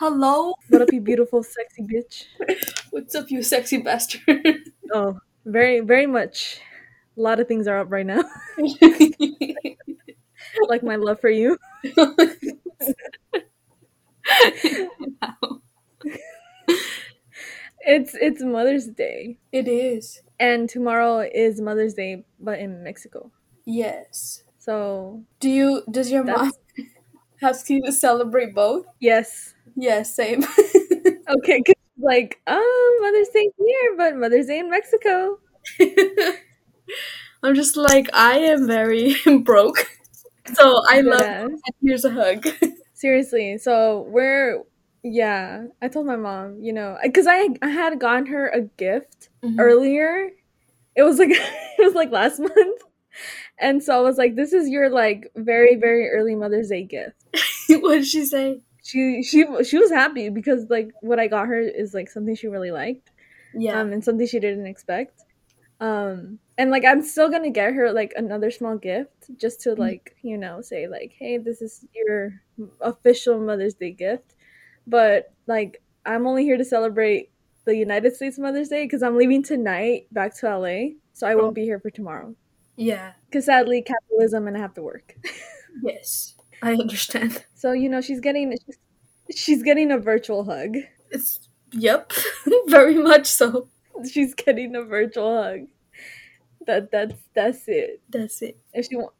Hello? What up, you beautiful, sexy bitch? What's up, you sexy bastard? Oh, very, very much. A lot of things are up right now, like my love for you. It's it's Mother's Day, it is. and tomorrow is Mother's Day, but in Mexico. Yes. So Do you, does your mom That's- have to celebrate both? yes, Yes, same. okay. 'cause, like, oh, Mother's Day here, but Mother's Day in Mexico. I'm just like, I am very broke. So I love. Here's a hug. Seriously. So we're yeah. I told my mom, you know, because I I had gotten her a gift Mhm. earlier. It was like it was like last month. And so I was like, this is your like very, very early Mother's Day gift. what did she say? She she she was happy because like what I got her is like something she really liked. Yeah. Um and something she didn't expect. Um and like I'm still gonna get her like another small gift just to like, you know, say like, hey, this is your official Mother's Day gift. But like I'm only here to celebrate the United States Mother's Day because I'm leaving tonight back to LA. So I Oh. won't be here for tomorrow. yeah. Because sadly capitalism and I have to work. Yes. I understand. So, you know, she's getting she's, she's getting a virtual hug. It's, yep. very much so. She's getting a virtual hug. That that's that's it. That's it. if she want.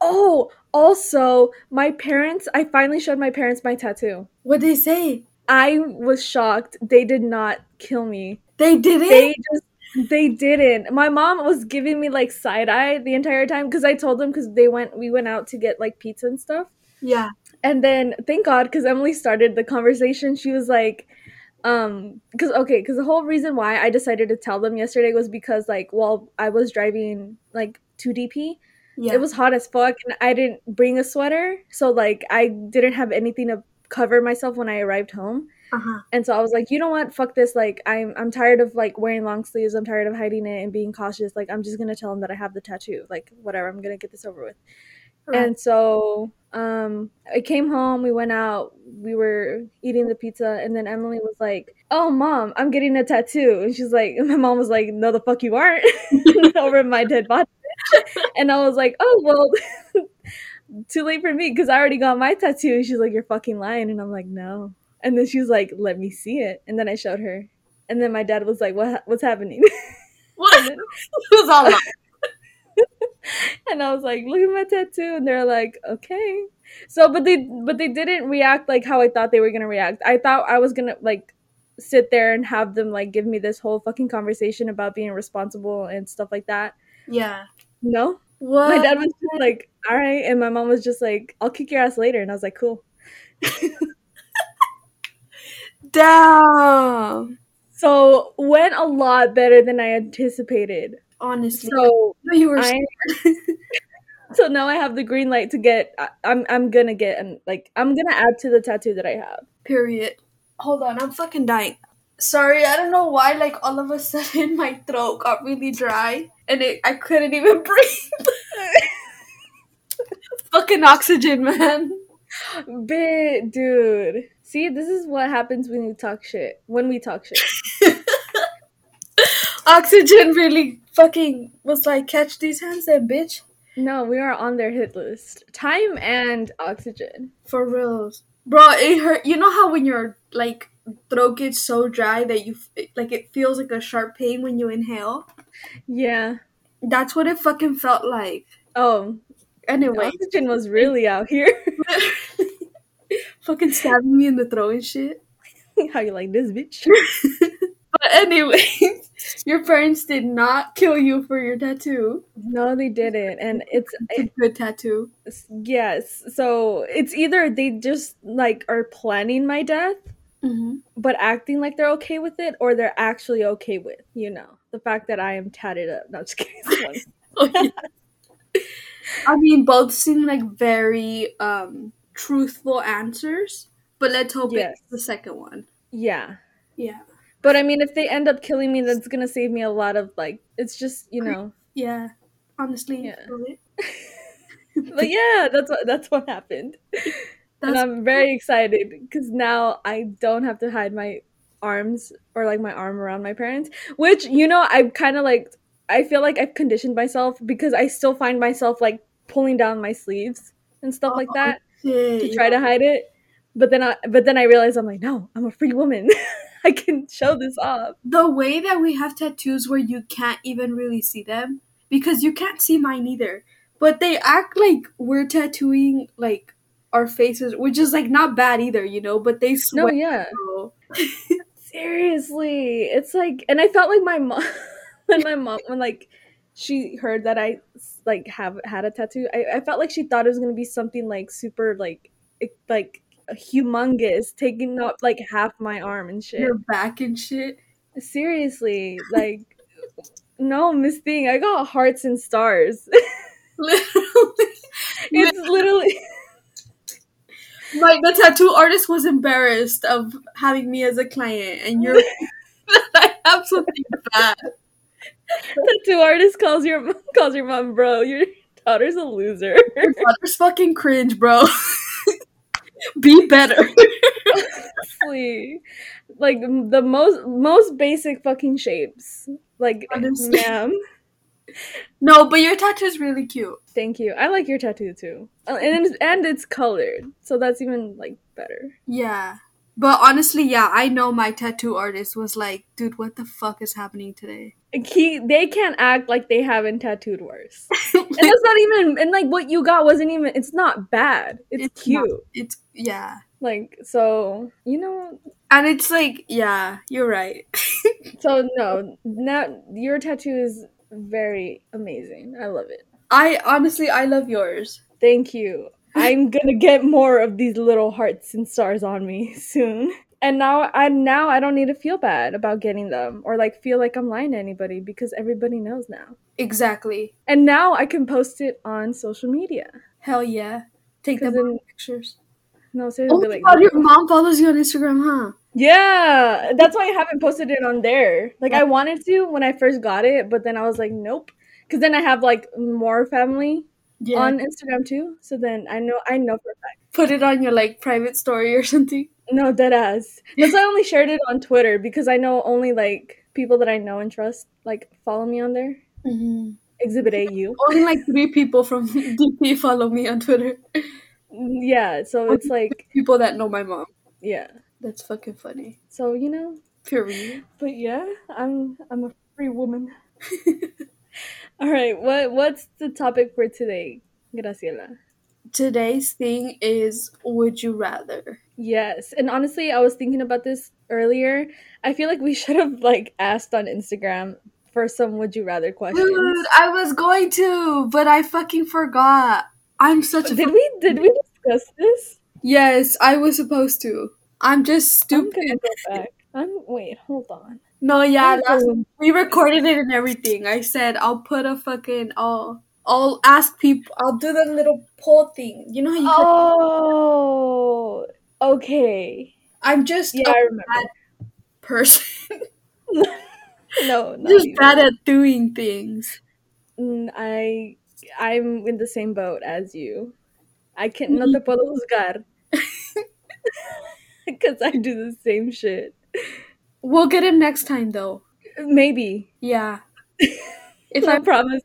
Oh, also, my parents. I finally showed my parents my tattoo. What did they say? I was shocked. They did not kill me. They didn't. They just. They didn't. My mom was giving me like side eye the entire time because I told them because they went. We went out to get like pizza and stuff. yeah. And then thank God because Emily started the conversation. She was like, um, because okay, because the whole reason why I decided to tell them yesterday was because like while I was driving like to DP, Yeah. it was hot as fuck and i didn't bring a sweater. So like i didn't have anything to cover myself when i arrived home. Uh-huh. and so i was like you know what? Fuck this. Like i'm i'm tired of like wearing long sleeves. I'm tired of hiding it and being cautious. Like i'm just gonna tell them that i have the tattoo. Like whatever. I'm gonna get this over with and so um i came home we went out we were eating the pizza and then emily was like oh mom i'm getting a tattoo. And she's like my mom was like no the fuck you aren't over my dead body. And i was like oh well too late for me because i already got my tattoo. And she's like you're fucking lying. And i'm like no. And then she was like let me see it. And then i showed her. And then my dad was like what what's happening? What? it was all and I was like, "Look at my tattoo," and they're like, "Okay." So, but they but they didn't react like how I thought they were gonna react. I thought I was gonna like sit there and have them like give me this whole fucking conversation about being responsible and stuff like that. Yeah. No, What? my dad was just like, "All right," and my mom was just like, "I'll kick your ass later," and I was like, "Cool." Damn. So went a lot better than I anticipated. Honestly. So you were I so now I have the green light to get. I, I'm I'm gonna get and like I'm gonna add to the tattoo that I have. Period. Hold on, I'm fucking dying. Sorry, I don't know why. Like all of a sudden, my throat got really dry, and it, I couldn't even breathe. fucking oxygen, man. Bit, dude. See, this is what happens when you talk shit. When we talk shit. Oxygen really fucking was like, catch these hands, then, bitch. No, we are on their hit list. Time and oxygen. For reals, bro. It hurt. You know how when your like throat gets so dry that you like it feels like a sharp pain when you inhale. Yeah. That's what it fucking felt like. Oh, Anyway, oxygen was really out here. fucking stabbing me in the throat and shit. How you like this, bitch? But anyway, your parents did not kill you for your tattoo. No, they didn't, and it's It's a good tattoo. yes. So it's either they just like are planning my death, Mm-hmm. but acting like they're okay with it, or they're actually okay with you know the fact that I am tatted up. No, just kidding. I mean, both seem like very um truthful answers. But let's hope Yes. it's the second one. yeah. Yeah. But I mean, if they end up killing me, that's gonna save me a lot of like. It's just you know. Yeah. Honestly, Yeah. But yeah, that's what that's what happened. and I'm very excited because now I don't have to hide my arms or like my arm around my parents. Which you know, I kind of like. I feel like I've conditioned myself because I still find myself like pulling down my sleeves and stuff oh, like that shit, to try to hide it. But then I but then I realized I'm like, no, I'm a free woman. I can show this off. The way that we have tattoos where you can't even really see them because you can't see mine either. But they act like we're tattooing like our faces, which is like not bad either, you know. But they sweat. No, yeah. Seriously, it's like, and I felt like my mom when my mom when like she heard that I like have had a tattoo. I, I felt like she thought it was gonna be something like super like like humongous, taking up like half my arm and shit. Your back and shit. Seriously, like no, Miss Thing, I got hearts and stars. literally, it's literally. Like the tattoo artist was embarrassed of having me as a client, and you're. I have something bad. Tattoo artist calls your calls your mom, bro. Your daughter's a loser. Your daughter's fucking cringe, bro. Be better. Honestly, like the most most basic fucking shapes. Like, ma'am. No, but your tattoo is really cute. Thank you. I like your tattoo too, uh, and it's, and it's colored, so that's even like better. Yeah, but honestly, yeah, I know my tattoo artist was like, "Dude, what the fuck is happening today?" He they can't act like they haven't tattooed worse. and that's not even and like what you got wasn't even it's not bad. It's, it's cute. Not, it's yeah. Like so, you know and it's like yeah, you're right. so no, now your tattoo is very amazing. I love it. I honestly I love yours. Thank you. I'm gonna get more of these little hearts and stars on me soon and now I now I don't need to feel bad about getting them or like feel like I'm lying to anybody because everybody knows now. Exactly. And now I can post it on social media. Hell yeah! Take them in, pictures. No, seriously. Oh like, God, your mom follows you on Instagram, huh? Yeah, that's why I haven't posted it on there. Like I wanted to when I first got it, but then I was like, nope, because then I have like more family yeah. on Instagram too. So then I know I know for a fact. Put it on your like private story or something. No, dead ass. That's why I only shared it on Twitter because I know only like people that I know and trust like follow me on there. Mm-hmm. Exhibit A, you. Only like three people from DP follow me on Twitter. Yeah, so it's like people that know my mom. Yeah, that's fucking funny. So you know, period. But yeah, I'm I'm a free woman. All right, what what's the topic for today, Graciela? Today's thing is would you rather? Yes. And honestly, I was thinking about this earlier. I feel like we should have like asked on Instagram for some would you rather questions. Dude, I was going to, but I fucking forgot. I'm such a Did we did we discuss this? Yes, I was supposed to. I'm just stupid. I'm go back. I'm wait, hold on. No, yeah, we recorded it and everything. I said I'll put a fucking I'll I'll ask people. I'll do the little poll thing. You know how you. Oh, okay. I'm just yeah, I remember. bad person. no, just bad at doing things. Mm, I I'm in the same boat as you. I can no te puedo juzgar because I do the same shit. We'll get him next time though. Maybe. Yeah. if I promise.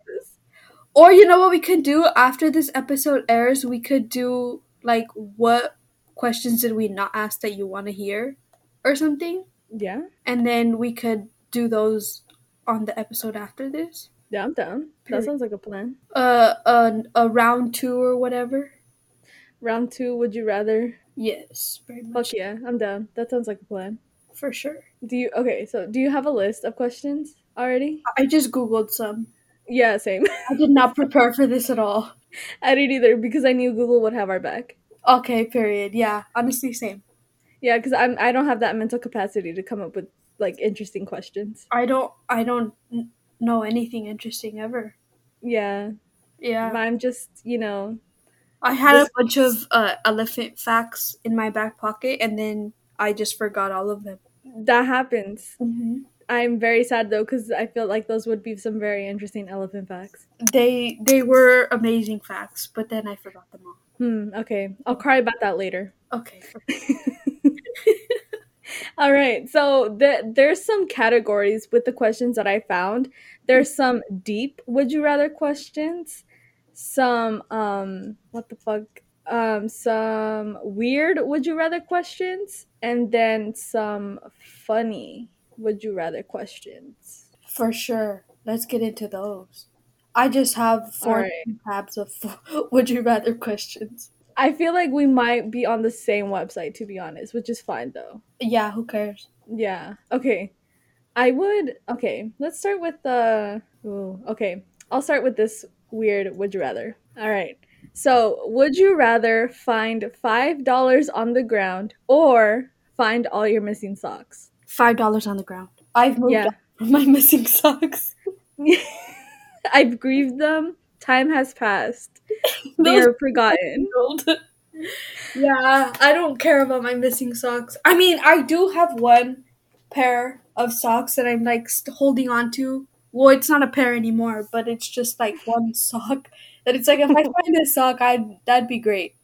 Or you know what we could do after this episode airs? We could do like what questions did we not ask that you want to hear or something? Yeah. And then we could do those on the episode after this. Yeah, I'm down. That sounds like a plan. Uh, a, a round two or whatever. Round two, would you rather? Yes, very much. Fuck yeah, I'm down. That sounds like a plan. For sure. Do you okay? So, do you have a list of questions already? I just googled some. Yeah, same. I did not prepare for this at all. I didn't either because I knew Google would have our back. Okay, period. Yeah, honestly, same. Yeah, because I'm I don't have that mental capacity to come up with like interesting questions. I don't I don't know anything interesting ever. Yeah. Yeah. I'm just you know. I had a bunch of uh, elephant facts in my back pocket, and then I just forgot all of them. That happens. Mm-hmm. I'm very sad though because I feel like those would be some very interesting elephant facts. They they were amazing facts, but then I forgot them all. Hmm. Okay, I'll cry about that later. Okay. All right. So the, there's some categories with the questions that I found. There's some deep would you rather questions, some um what the fuck um some weird would you rather questions and then some funny would you rather questions. For sure. Let's get into those. I just have four Alright. tabs of would you rather questions. I feel like we might be on the same website to be honest, which is fine though. Yeah, who cares? Yeah. Okay. I would. Okay. Let's start with the. Ooh, okay. I'll start with this weird would you rather. All right. So, would you rather find $5 on the ground or find all your missing socks? Five dollars on the ground. I've moved Yeah. on my missing socks. I've grieved them. Time has passed. they are forgotten. yeah, I don't care about my missing socks. I mean, I do have one pair of socks that I'm like holding on to. Well, it's not a pair anymore, but it's just like one sock. That it's like if I find a sock, I that'd be great.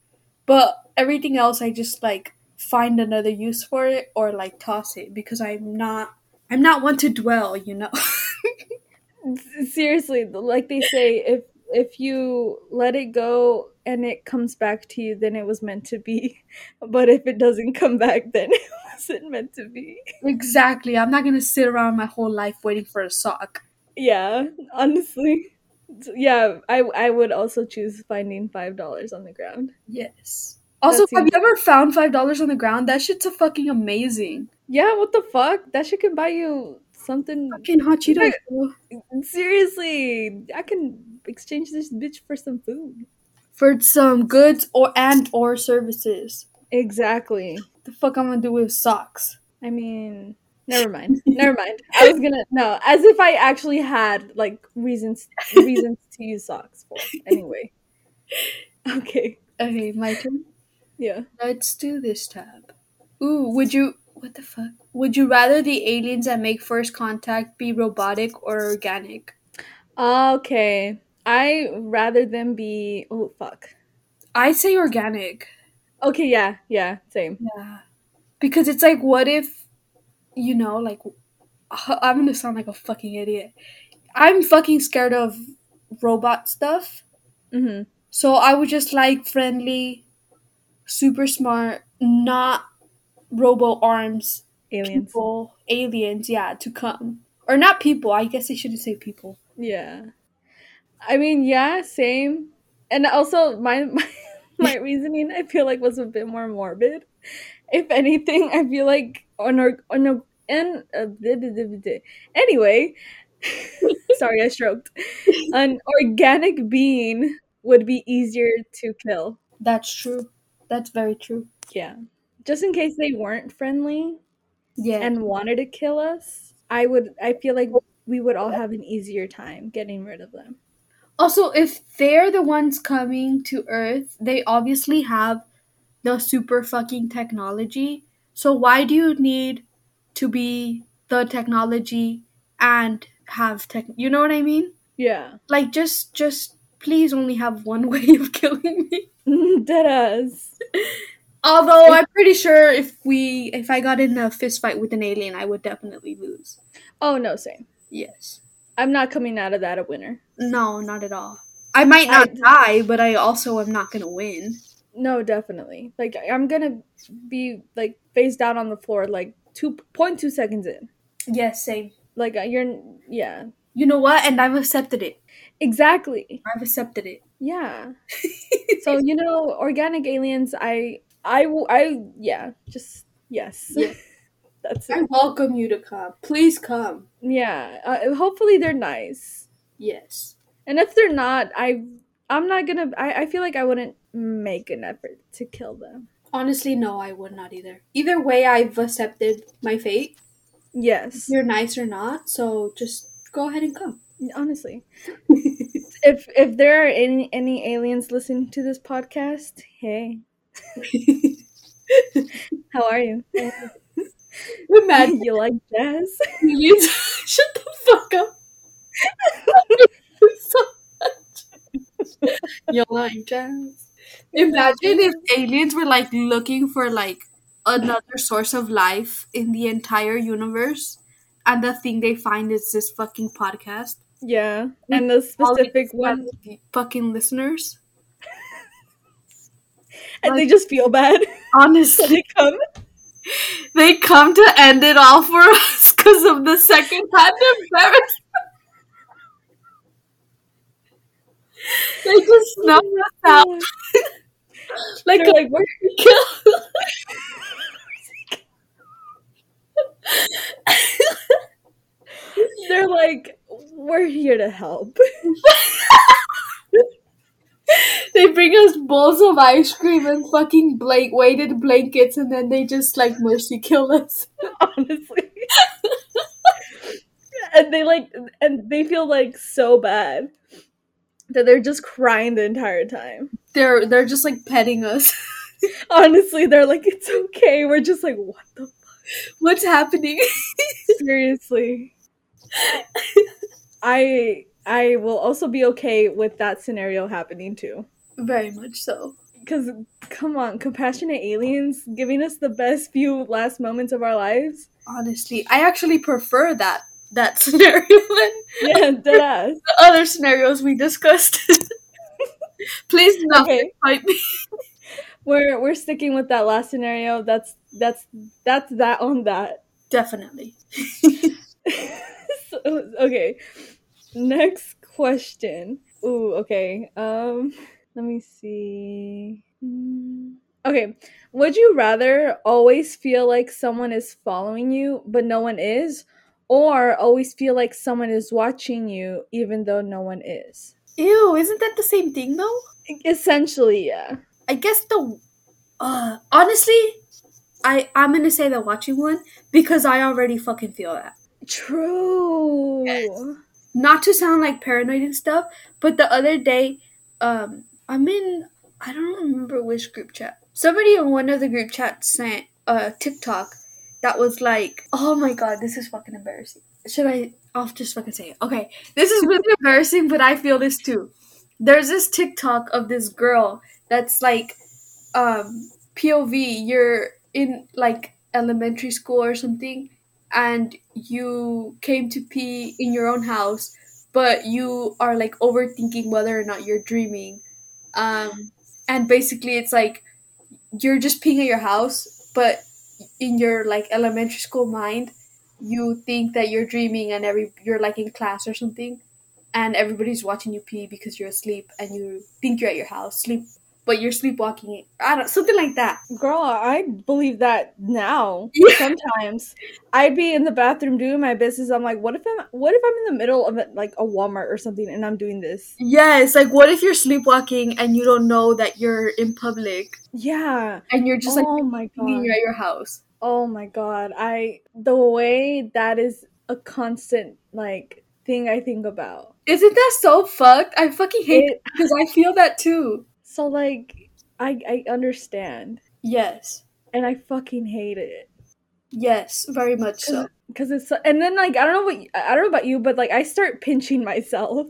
But everything else, I just like find another use for it or like toss it because I'm not. I'm not one to dwell, you know. Seriously, like they say, if if you let it go and it comes back to you, then it was meant to be. But if it doesn't come back, then it wasn't meant to be. exactly. I'm not gonna sit around my whole life waiting for a sock. Yeah, honestly. Yeah, I I would also choose finding five dollars on the ground. Yes. Also, have you ever found five dollars on the ground? That shit's a fucking amazing. Yeah, what the fuck? That shit can buy you something. Fucking hot Cheetos. Seriously, I can exchange this bitch for some food. For some goods or and or services. Exactly. The fuck I'm gonna do with socks? I mean, never mind. never mind. I was gonna no, as if I actually had like reasons reasons to use socks for. Anyway. Okay. Okay, my turn. Yeah. Let's do this tab. Ooh, would you? What the fuck? Would you rather the aliens that make first contact be robotic or organic? Okay. I rather them be oh fuck. I say organic. Okay, yeah, yeah, same. Yeah. Because it's like, what if, you know, like, I'm gonna sound like a fucking idiot. I'm fucking scared of robot stuff. Mm-hmm. So I would just like friendly, super smart, not robo arms Aliens. people, aliens, yeah, to come. Or not people, I guess I shouldn't say people. Yeah. I mean, yeah, same. And also my my, my reasoning I feel like was a bit more morbid. If anything, I feel like on or on a and uh, anyway, sorry, I stroked. An organic being would be easier to kill. That's true. That's very true. Yeah. Just in case they weren't friendly Yeah. and wanted to kill us, I would I feel like we would all have an easier time getting rid of them. Also, if they're the ones coming to Earth, they obviously have the super fucking technology. So why do you need to be the technology and have tech? You know what I mean? Yeah. Like, just, just please only have one way of killing me. Deadass. Although I'm pretty sure if we, if I got in a fist fight with an alien, I would definitely lose. Oh no, same. Yes. I'm not coming out of that a winner. No, not at all. I might not die, but I also am not gonna win. No, definitely. Like I'm gonna be like face down on the floor like two point two seconds in. Yes, same. Like uh, you're yeah. You know what? And I've accepted it. Exactly. I've accepted it. Yeah. So you know, organic aliens. I I I yeah. Just yes. Yeah. That's it. I welcome you to come. Please come. Yeah. Uh, hopefully they're nice. Yes. And if they're not, I I'm not gonna. I I feel like I wouldn't make an effort to kill them. Honestly, no, I would not either. Either way, I've accepted my fate. Yes. You're nice or not, so just go ahead and come. Honestly. if if there are any any aliens listening to this podcast, hey, how are you? Imagine you like jazz? aliens. Shut the fuck up. so much. You like jazz. Imagine if aliens were like looking for like another source of life in the entire universe, and the thing they find is this fucking podcast. Yeah, and the specific one, fucking listeners. and they just feel bad. Honestly, they come. They come to end it all for us because of the second hand embarrassment. they just snuff us out. like, like, kill. They're like, we're here to help. they bring us bowls of ice cream and fucking blank weighted blankets, and then they just like mercy kill us. Honestly. and they like, and they feel like so bad that they're just crying the entire time. They're they're just like petting us. Honestly, they're like, it's okay. We're just like, what the What's happening? Seriously. I I will also be okay with that scenario happening too. Very much so. Cuz come on, compassionate aliens giving us the best few last moments of our lives. Honestly, I actually prefer that that scenario Yeah, the other scenarios we discussed. Please do not Okay. fight me. We're we're sticking with that last scenario. That's that's that's that on that. Definitely. so, okay. Next question. Ooh, okay. Um let me see. Hmm. Okay. Would you rather always feel like someone is following you but no one is or always feel like someone is watching you even though no one is? Ew, isn't that the same thing though? Essentially, yeah. I guess the uh honestly, I I'm gonna say the watching one because I already fucking feel that. True. Yes. Not to sound like paranoid and stuff, but the other day, um, I'm in I don't remember which group chat. Somebody in one of the group chats sent a TikTok that was like, oh my god, this is fucking embarrassing. Should I? I'll just fucking say it. Okay, this is really embarrassing, but I feel this too. There's this TikTok of this girl that's like, um, POV. You're in like elementary school or something, and you came to pee in your own house, but you are like overthinking whether or not you're dreaming. Um, and basically, it's like you're just peeing at your house, but in your like elementary school mind, you think that you're dreaming and every you're like in class or something, and everybody's watching you pee because you're asleep and you think you're at your house, sleep, but you're sleepwalking. I don't something like that. Girl, I believe that now. Yeah. Sometimes I'd be in the bathroom doing my business. I'm like, what if I'm what if I'm in the middle of it, like a Walmart or something and I'm doing this? yes like what if you're sleepwalking and you don't know that you're in public Yeah. and you're just like oh my god. you're at your house. Oh my god. I the way that is a constant like thing I think about. Isn't that so fucked? I fucking hate It, because I feel that too. so like I I understand Yes. and I fucking hate it. Yes, very much so. Cause it's so- and then like I don't know what I don't know about you, but like I start pinching myself.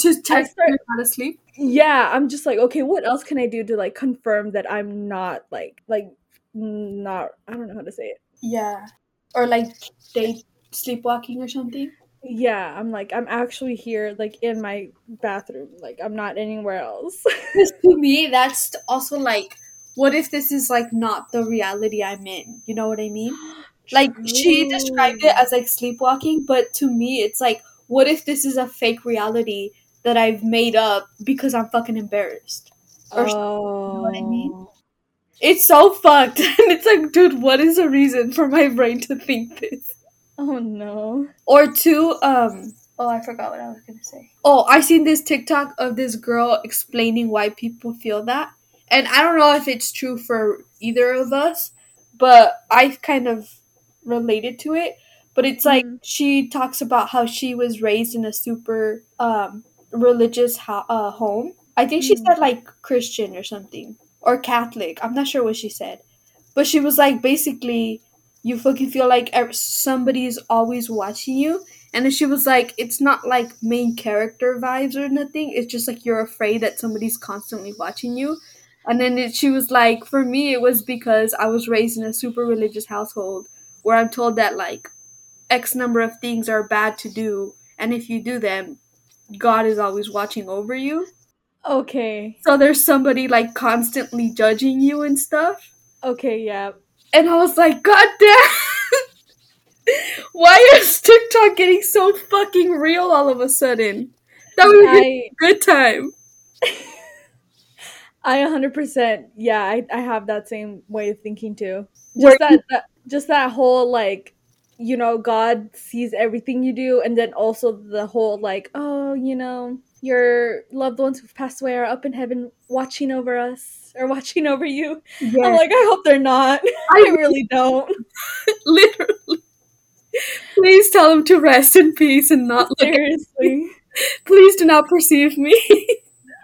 Just I text start- not asleep. Yeah, I'm just like, okay, what else can I do to like confirm that I'm not like like not I don't know how to say it. Yeah. Or like they sleepwalking or something. Yeah, I'm like I'm actually here like in my bathroom. Like I'm not anywhere else. Because to me, that's also like, what if this is like not the reality I'm in? You know what I mean? Like she described it as like sleepwalking, but to me, it's like, what if this is a fake reality that I've made up because I'm fucking embarrassed? or oh, what I mean? Oh. It's so fucked, and it's like, dude, what is the reason for my brain to think this? Oh no. Or two, um, oh, I forgot what I was gonna say. Oh, I seen this TikTok of this girl explaining why people feel that, and I don't know if it's true for either of us, but I kind of related to it. But it's like Mhm. she talks about how she was raised in a super um religious ho- uh, home. I think she Mm. said like Christian or something or Catholic. I'm not sure what she said, but she was like basically you fucking feel like somebody's always watching you. And then she was like, it's not like main character vibes or nothing. It's just like you're afraid that somebody's constantly watching you. And then it, she was like, for me, it was because I was raised in a super religious household where I'm told that like X number of things are bad to do. And if you do them, God is always watching over you. Okay. So there's somebody like constantly judging you and stuff. Okay, yeah. And I was like, God damn! Why is TikTok getting so fucking real all of a sudden? That was I a good time. I 100% yeah, I I have that same way of thinking too. Just that, that just that whole like you know, God sees everything you do and then also the whole like, oh, you know, your loved ones who've passed away are up in heaven watching over us or watching over you. I'm like, I hope they're not. I really don't. literally. Please tell them to rest in peace and not Seriously. Please do not perceive me.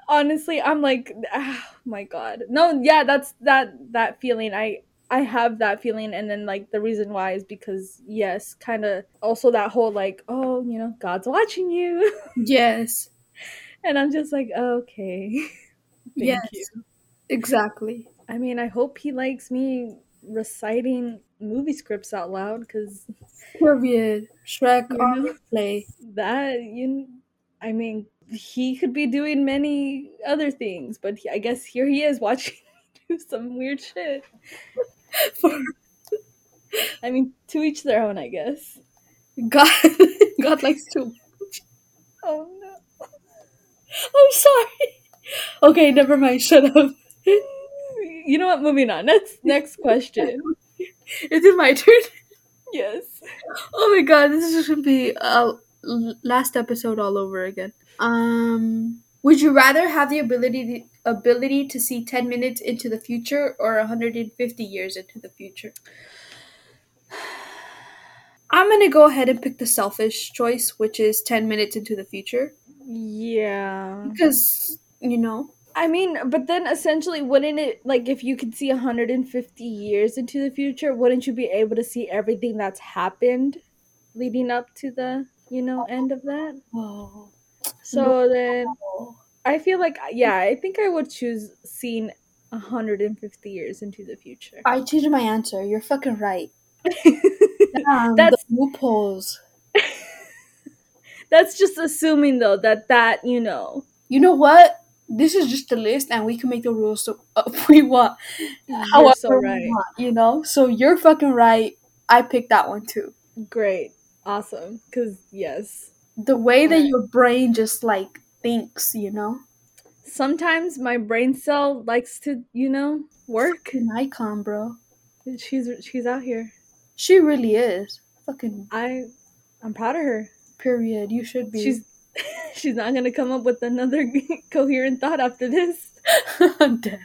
honestly i'm like ah, my god no yeah that's that that feeling i i have that feeling and then like the reason why is because yes kind of also that whole like oh you know god's watching you yes. and i'm just like okay Thank yes. you. Exactly. i mean i hope he likes me reciting movie scripts out loud because Period. Shrek You on know? replay. that you i mean he could be doing many other things but he, i guess here he is watching me do some weird shit For I mean, to each their own, I guess. God, God likes to. Oh no. I'm sorry. Okay, never mind. Shut up. You know what? Moving on. Next, next question. Is it my turn? Yes. Oh my god, this is gonna be l- last episode all over again. Um, would you rather have the ability to, ability to see ten minutes into the future or 150 years into the future? I'm gonna go ahead and pick the selfish choice, which is 10 minutes into the future, Yeah. because you know. I mean, but then essentially, wouldn't it like if you could see 150 years into the future, wouldn't you be able to see everything that's happened leading up to the you know end of that? Whoa. So then, I feel like uh, yeah, I think I would choose seeing 150 years into the future. I changed my answer. You're fucking right. Damn, That's- loopholes. That's just assuming though that that you know You know what? This is just a list, and we can make the rules so uh, we want. However, so we want, you know. So you're fucking right. I picked that one too. Great. Awesome. Cause yes. The way that your brain just like thinks, you know. Sometimes my brain cell likes to, you know, work. An icon, bro. She's she's out here. She really is. Fucking I I'm proud of her. period. You should be. She's she's not gonna come up with another coherent thought after this. I'm dead.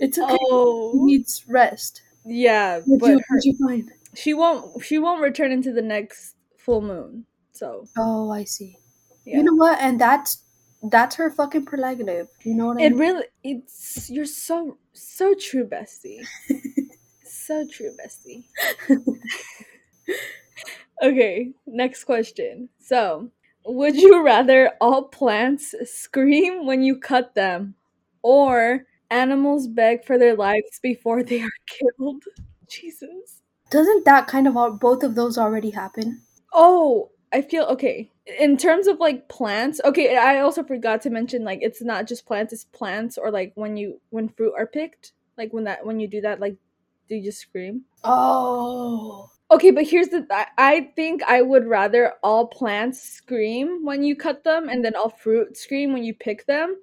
It's okay. She oh needs rest. yeah, What'd but you, her, you find? she won't she won't return into the next full moon. So Oh, I see. yeah. You know what? And that's that's her fucking prerogative. You know what I It mean? really it's you're so so true, bestie. so true, bestie. Okay, next question. So, would you rather all plants scream when you cut them or animals beg for their lives before they are killed? Jesus. Doesn't that kind of all, both of those already happen? Oh, I feel okay. In terms of like plants, okay, I also forgot to mention like it's not just plants, it's plants or like when you when fruit are picked, like when that when you do that like do you just scream? Oh, Okay, but here's the I, I think I would rather all plants scream when you cut them and then all fruit scream when you pick them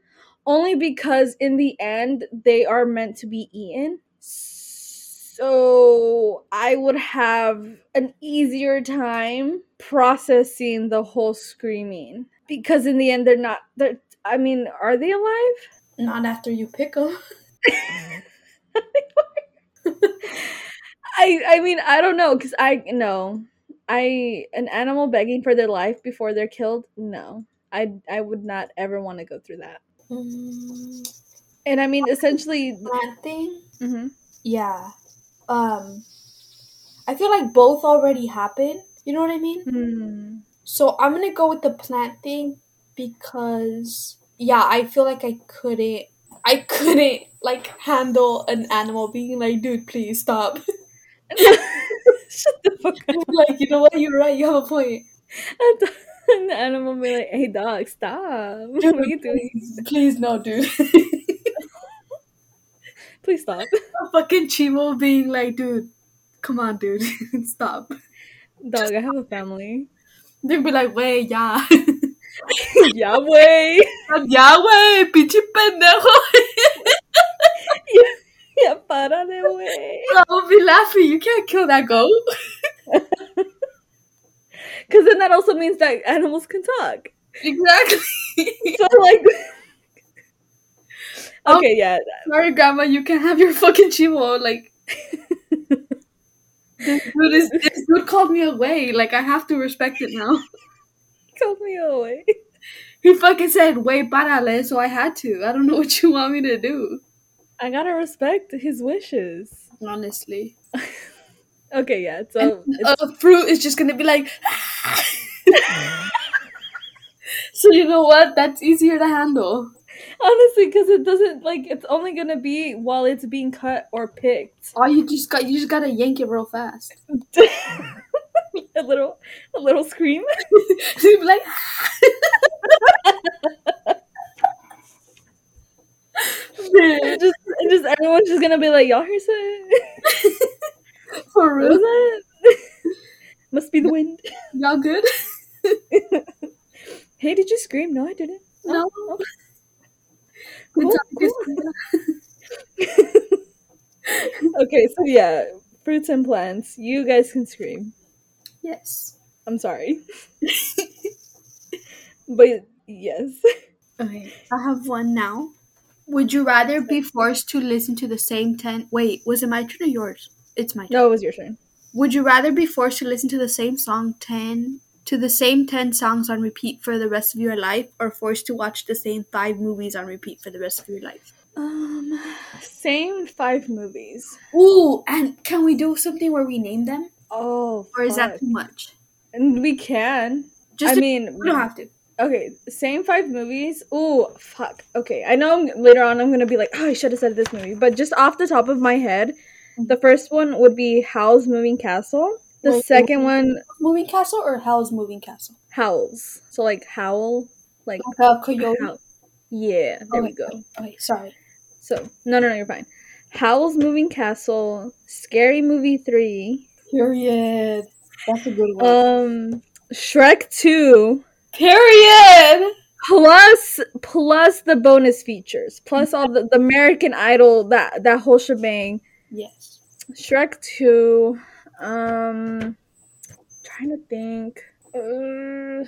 only because in the end they are meant to be eaten. So I would have an easier time processing the whole screaming because in the end they're not they're I mean, are they alive? not after you pick them. I I mean I don't know because I no I an animal begging for their life before they're killed no I I would not ever want to go through that Mm, and I mean essentially plant thing. Mm-hmm. Yeah. Um I feel like both already happened. You know what I mean? Mm. So I'm gonna go with the plant thing because yeah, I feel like I couldn't I couldn't like handle an animal being like, dude, please stop. Shut the fuck up. like, you know what, you're right, you have a point. And the animal be like, "Hey, dog, stop! What are you doing? Please, please no, dude. Please stop." a fucking chivo being like, dude, come on, dude, stop. Dog, I have a family. They'd be like, wait, yeah. Yahweh. ya, wey, pinche pendejo. Para de way. I'll be laughing. You can't kill that goat. Because then that also means that animals can talk. Exactly. So like, oh, okay, yeah. Sorry, Grandma, you can't have your fucking chivo. Like, this dude, is, this dude called me away. Like, I have to respect it now. Call me away. He fucking said, wait, parale, so I had to. I don't know what you want me to do. I gotta respect his wishes. Honestly. Okay, yeah. So a fruit is just gonna be like. so, you know what? That's easier to handle. honestly, because it doesn't like it's only gonna be while it's being cut or picked. Oh, you just got, you just gotta yank it real fast. a little, a little scream. You'd be like, just, just everyone's just gonna be like, "Y'all heard that? for real? Must be the wind." Y'all good? Hey, did you scream? No, I didn't. Oh, no. Oh, Good Cool, okay, so yeah, fruits and plants. You guys can scream. Yes. I'm sorry, but yes. Okay, I have one now. Would you rather be forced to listen to the same 10? Wait, was it my turn or yours? It's my turn. No, it was your turn. Would you rather be forced to listen to the same song 10 to the same 10 songs on repeat for the rest of your life or forced to watch the same 5 movies on repeat for the rest of your life? Um, same five movies. Ooh, and can we do something where we name them Oh, or is that too much? And we can. Just I mean, we don't have to. Okay, same five movies. Ooh, fuck. Okay, I know I'm, later on I'm gonna be like, oh, I should have said this movie, but just off the top of my head, the first one would be Howl's Moving Castle. The Wait, second one, Moving Castle or Howl's Moving Castle? Howls. So like Howl, like coyote. Howl. Yeah, there we go. Okay, okay, sorry. So no, no, no, you're fine. Howl's Moving Castle, Scary Movie three, Period. That's a good one. um, Shrek two, Period. plus plus the bonus features, plus all the, the American Idol that that whole shebang. Yes. Shrek 2. Um trying to think. Uh,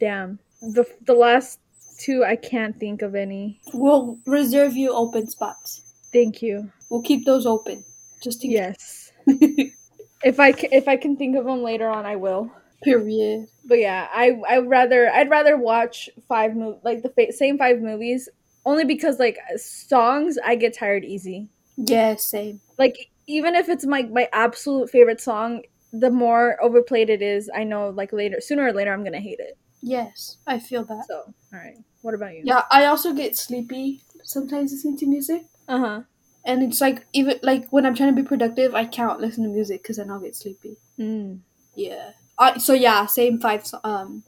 damn. The the last two I can't think of any. We'll reserve you open spots. Thank you. We'll keep those open. Just in Yes. case. If I ca- if I can think of them later on I will. Period. But yeah, I I rather I'd rather watch five mo- like the fa- same five movies only because like songs I get tired easy. Yeah, same. Like even if it's my my absolute favorite song, the more overplayed it is, I know like later sooner or later I'm going to hate it. Yes, I feel that. So, all right. What about you? Yeah, I also get sleepy sometimes listening to music. Uh huh. And it's like, even like when I'm trying to be productive, I can't listen to music because then I'll get sleepy. Mm. Yeah. I, so yeah, same five, um,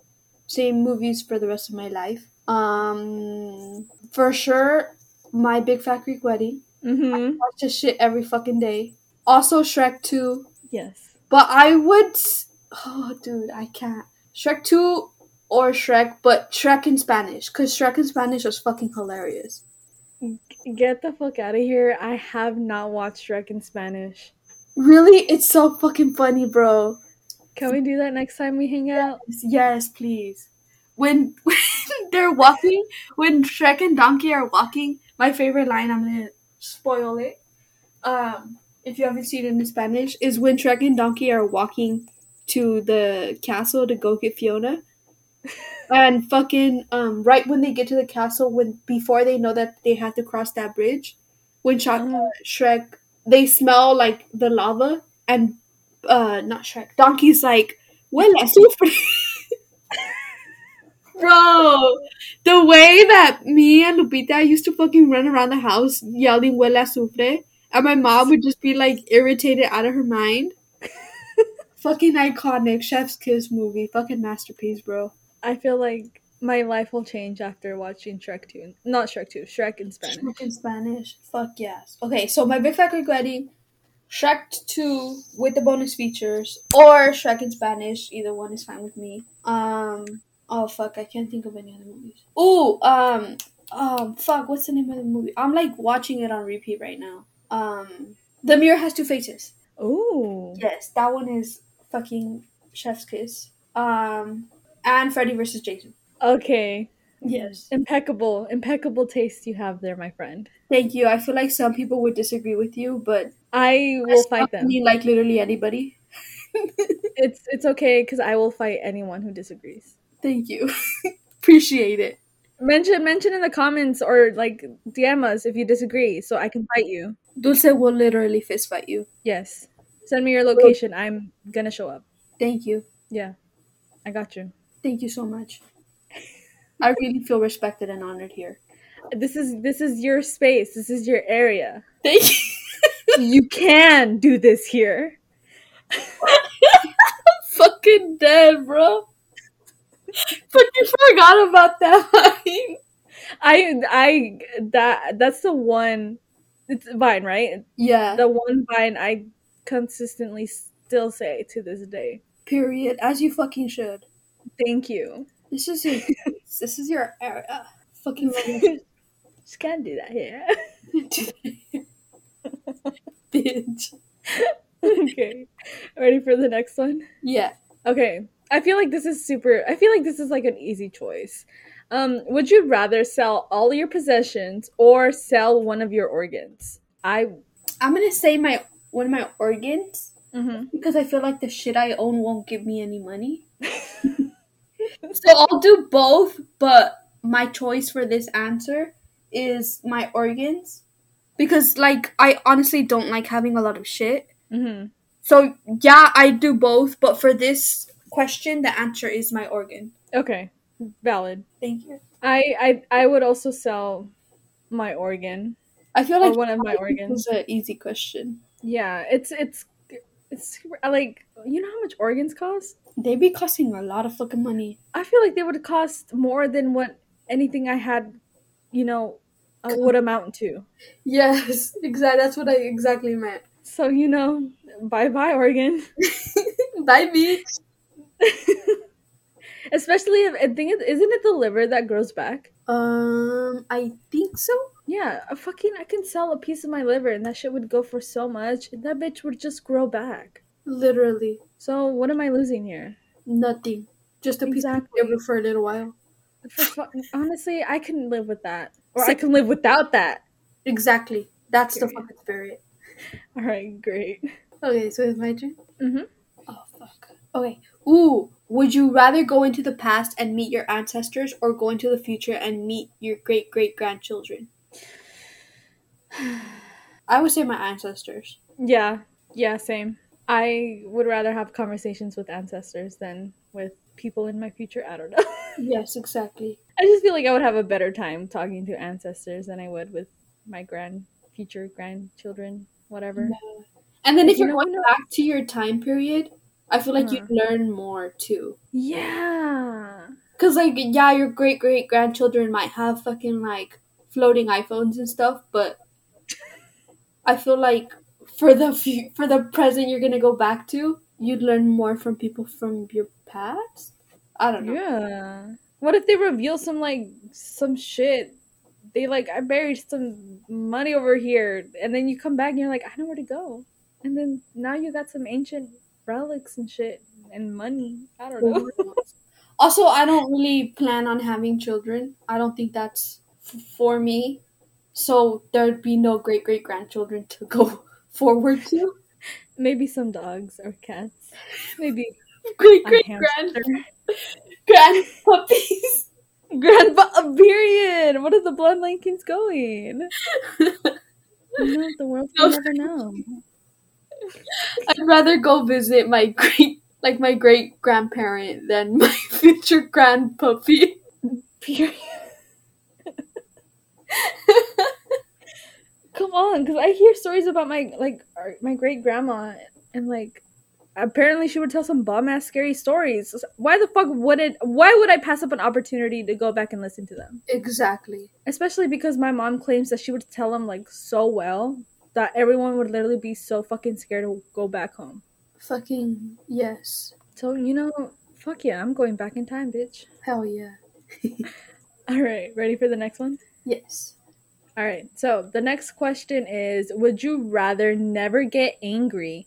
same movies for the rest of my life. Um, for sure, my Big Fat Greek Wedding. Mm-hmm. Watch this shit every fucking day. Also, Shrek 2. Yes. But I would. Oh, dude, I can't. Shrek 2 or Shrek, but Shrek in Spanish. Because Shrek in Spanish was fucking hilarious. Get the fuck out of here. I have not watched Shrek in Spanish. Really? It's so fucking funny, bro. Can we do that next time we hang out? Yes, please. When, when they're walking, when Shrek and Donkey are walking, my favorite line, I'm gonna spoil it. Um, if you haven't seen it in Spanish, is when Shrek and Donkey are walking to the castle to go get Fiona. and fucking um right when they get to the castle when before they know that they have to cross that bridge, when Sh- Uh-huh. Shrek they smell like the lava and uh not Shrek Donkey's like huele a azufre. Bro, the way that me and Lupita used to fucking run around the house yelling huele a azufre, and my mom would just be like irritated out of her mind. fucking iconic Chef's Kiss movie, fucking masterpiece, bro. I feel like my life will change after watching Shrek 2. Not Shrek 2, Shrek in Spanish. Shrek in Spanish. Fuck yes. Okay, so my big fat Greek wedding, Shrek 2 with the bonus features, or Shrek in Spanish. Either one is fine with me. Um. Oh fuck, I can't think of any other movies. Ooh. Um. Um. Fuck. What's the name of the movie? I'm like watching it on repeat right now. Um. The Mirror Has Two Faces. Ooh. Yes, that one is fucking Chef's Kiss. Um. And Freddy versus Jason. Okay. Yes. Impeccable, impeccable taste you have there, my friend. Thank you. I feel like some people would disagree with you, but I will fight them. me, like literally anybody. It's it's okay because I will fight anyone who disagrees. Thank you. Appreciate it. Mention mention in the comments or like DM us if you disagree, so I can fight you. Dulce will literally fist fight you. Yes. Send me your location. I'm gonna show up. Thank you. Yeah. I got you. Thank you so much. I really feel respected and honored here. This is this is your space. This is your area. Thank you. You can do this here. Fucking dead, bro. Fucking forgot about that line. I I that that's the one it's Vine, right? Yeah. The one Vine I consistently still say to this day. Period. As you fucking should. Thank you. This is your. this is your area. Fucking. Just can't do that here. Bitch. okay. Ready for the next one? Yeah. Okay. I feel like this is super I feel like this is like an easy choice. Um, would you rather sell all your possessions or sell one of your organs? I I'm gonna say my one of my organs Mhm. because I feel like the shit I own won't give me any money. so I'll do both, but my choice for this answer is my organs because like I honestly don't like having a lot of shit. Mhm. So yeah, I do both, but for this question the answer is my organ. Okay. Valid. Thank you. I I I would also sell my organ I feel or like one of my organs. was an easy question. Yeah, it's it's it's super, like you know how much organs cost? They be costing a lot of fucking money. I feel like they would cost more than what anything I had, you know, uh, would amount to. Yes, exactly. That's what I exactly meant. So you know, bye bye organ. Bye, bitch. Especially if I think it isn't it the liver that grows back. Um, I think so. Yeah, a fucking I can sell a piece of my liver and that shit would go for so much. and That bitch would just grow back. Literally So what am I losing here? nothing. Just a piece Exactly. of liver for a little while. Honestly, I can live with that, or I can live without that. Exactly. That's the fucking spirit. All right, great. Okay, so it's my turn. Mhm. Oh fuck. Okay. Ooh, would you rather go into the past and meet your ancestors, or go into the future and meet your great great grandchildren? I would say my ancestors. Yeah, yeah, same. I would rather have conversations with ancestors than with people in my future. I don't know. Yes, exactly. I just feel like I would have a better time talking to ancestors than I would with my grand future grandchildren, whatever. And then if You you're know going back to your time period, I feel like Uh-huh. you'd learn more too. Yeah. Cause like yeah, your great great grandchildren might have fucking like floating iPhones and stuff, but I feel like for the fu- for the present you're gonna go back to, you'd learn more from people from your past. I don't know. Yeah. What if they reveal some like some shit? They like I buried some money over here, and then you come back and you're like, I know where to go, and then now you got some ancient relics and shit and money. I don't know. Also, I don't really plan on having children. I don't think that's f- for me. So there'd be no great great grandchildren to go forward to. Maybe some dogs or cats. Maybe Great great grand grand puppies. Grandpa period. What are the bloodline keeps going? The world No. will never know. I'd rather go visit my great, like my great grandparent than my future grandpuppy. Period. Come on, because I hear stories about my like our, my great grandma and like apparently she would tell some bomb ass scary stories. Why the fuck would it? Why would I pass up an opportunity to go back and listen to them? exactly. Especially because my mom claims that she would tell them like so well that everyone would literally be so fucking scared to go back home. Fucking yes. So you know, fuck yeah, I'm going back in time, bitch. Hell yeah. All right, ready for the next one? Yes. All right. So the next question is Would you rather never get angry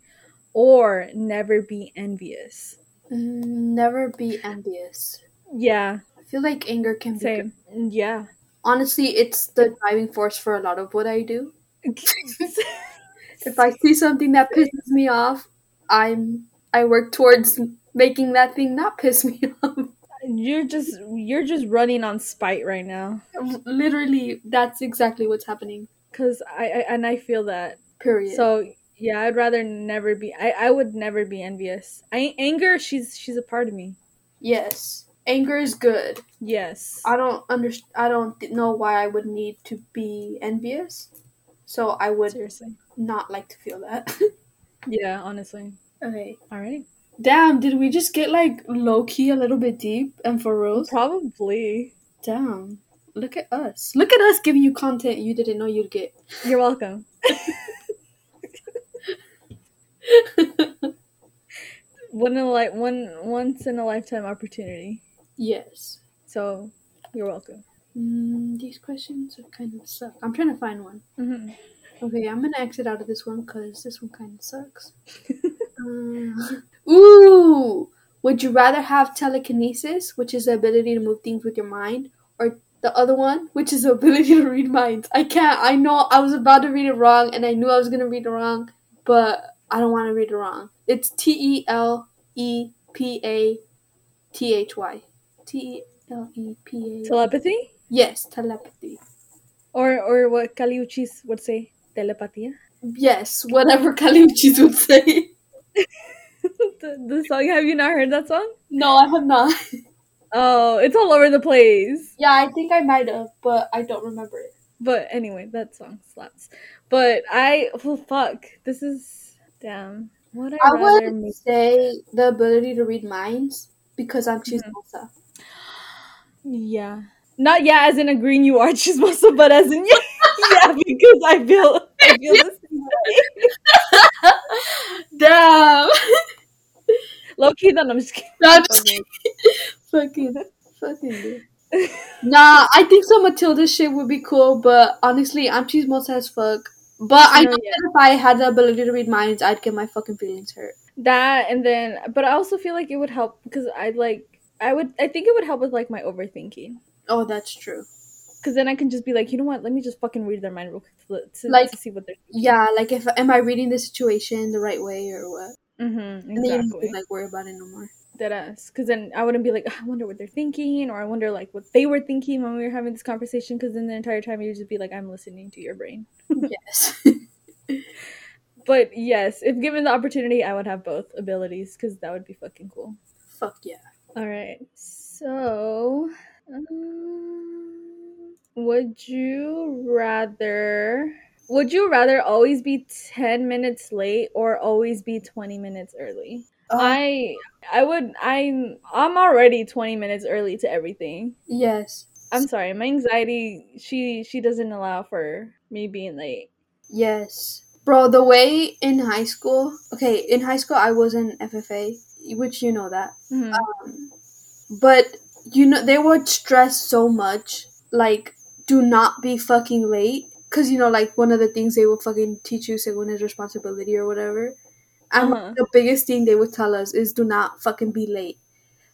or never be envious? Never be envious. Yeah, I feel like anger can be. good. same. Yeah. Honestly, it's the driving force for a lot of what I do. If I see something that pisses me off, I'm I work towards making that thing not piss me off. you're just you're just running on spite right now. Literally, that's exactly what's happening. Cause I, I and I feel that. Period. So yeah, I'd rather never be. I, I would never be envious. I anger. She's she's a part of me. yes, anger is good. Yes. I don't understand. I don't th- know why I would need to be envious. So I would Seriously. not like to feel that. Yeah. Honestly. okay. All right. Damn, did we just get like low key a little bit deep and for reals? Probably. Damn. Look at us. Look at us giving you content you didn't know you'd get. You're welcome. One in a li- one once in a lifetime opportunity. yes. So you're welcome. Mm, these questions are kind of suck. I'm trying to find one. hmm Okay, I'm gonna exit out of this one because this one kind of sucks. Uh, ooh! Would you rather have telekinesis, which is the ability to move things with your mind, or the other one, which is the ability to read minds? I can't. I know I was about to read it wrong, and I knew I was gonna read it wrong, but I don't want to read it wrong. It's T E L E P A T H Y. T E L E P A. Telepathy, Yes, telepathy. or or what Kali Uchis would say, telepatia. Yes, whatever Kali Uchis would say. the, the song. Have you not heard that song? No, I have not. Oh, it's all over the place. Yeah, I think I might have, but I don't remember it. But anyway, that song slaps. But I, well, fuck. This is damn. What I I would make- say the ability to read minds because I'm Mhm. chismosa. Yeah. Not yeah, as in agreeing you are chismosa, but as in yeah, yeah, because I feel I feel the same way. Damn. Low key, then I'm just kidding. No, I'm just kidding. fucking, fucking. dude. Nah, I think some Matilda shit would be cool, but honestly, I'm chismosa as fuck. But I No, know that if I had the ability to read minds, I'd get my fucking feelings hurt. That and then, but I also feel like it would help because I like I would I think it would help with like my overthinking Oh, that's true. because then I can just be like, you know what? Let me just fucking read their mind real quick to, to, Like, to see what they're. Yeah, like if am I reading the situation the right way or what? Mm-hmm, And then you don't exactly. like worry about it no more. Dead ass. Because then I wouldn't be like, I wonder what they're thinking, or I wonder like what they were thinking when we were having this conversation. Because then the entire time you'd just be like, I'm listening to your brain. yes. But yes, if given the opportunity, I would have both abilities because that would be fucking cool. Fuck yeah. All right. So, um, would you rather? Would you rather always be ten minutes late or always be twenty minutes early? Um, I I would I'm I'm already 20 minutes early to everything. yes. I'm sorry, my anxiety she she doesn't allow for me being late. Yes. Bro, the way in high school, okay, in high school I was in FFA, which you know that. Mhm. Um, but you know they would stress so much like do not be fucking late cuz you know like one of the things they would fucking teach you según is responsibility or whatever. And Uh-huh. the biggest thing they would tell us is do not fucking be late.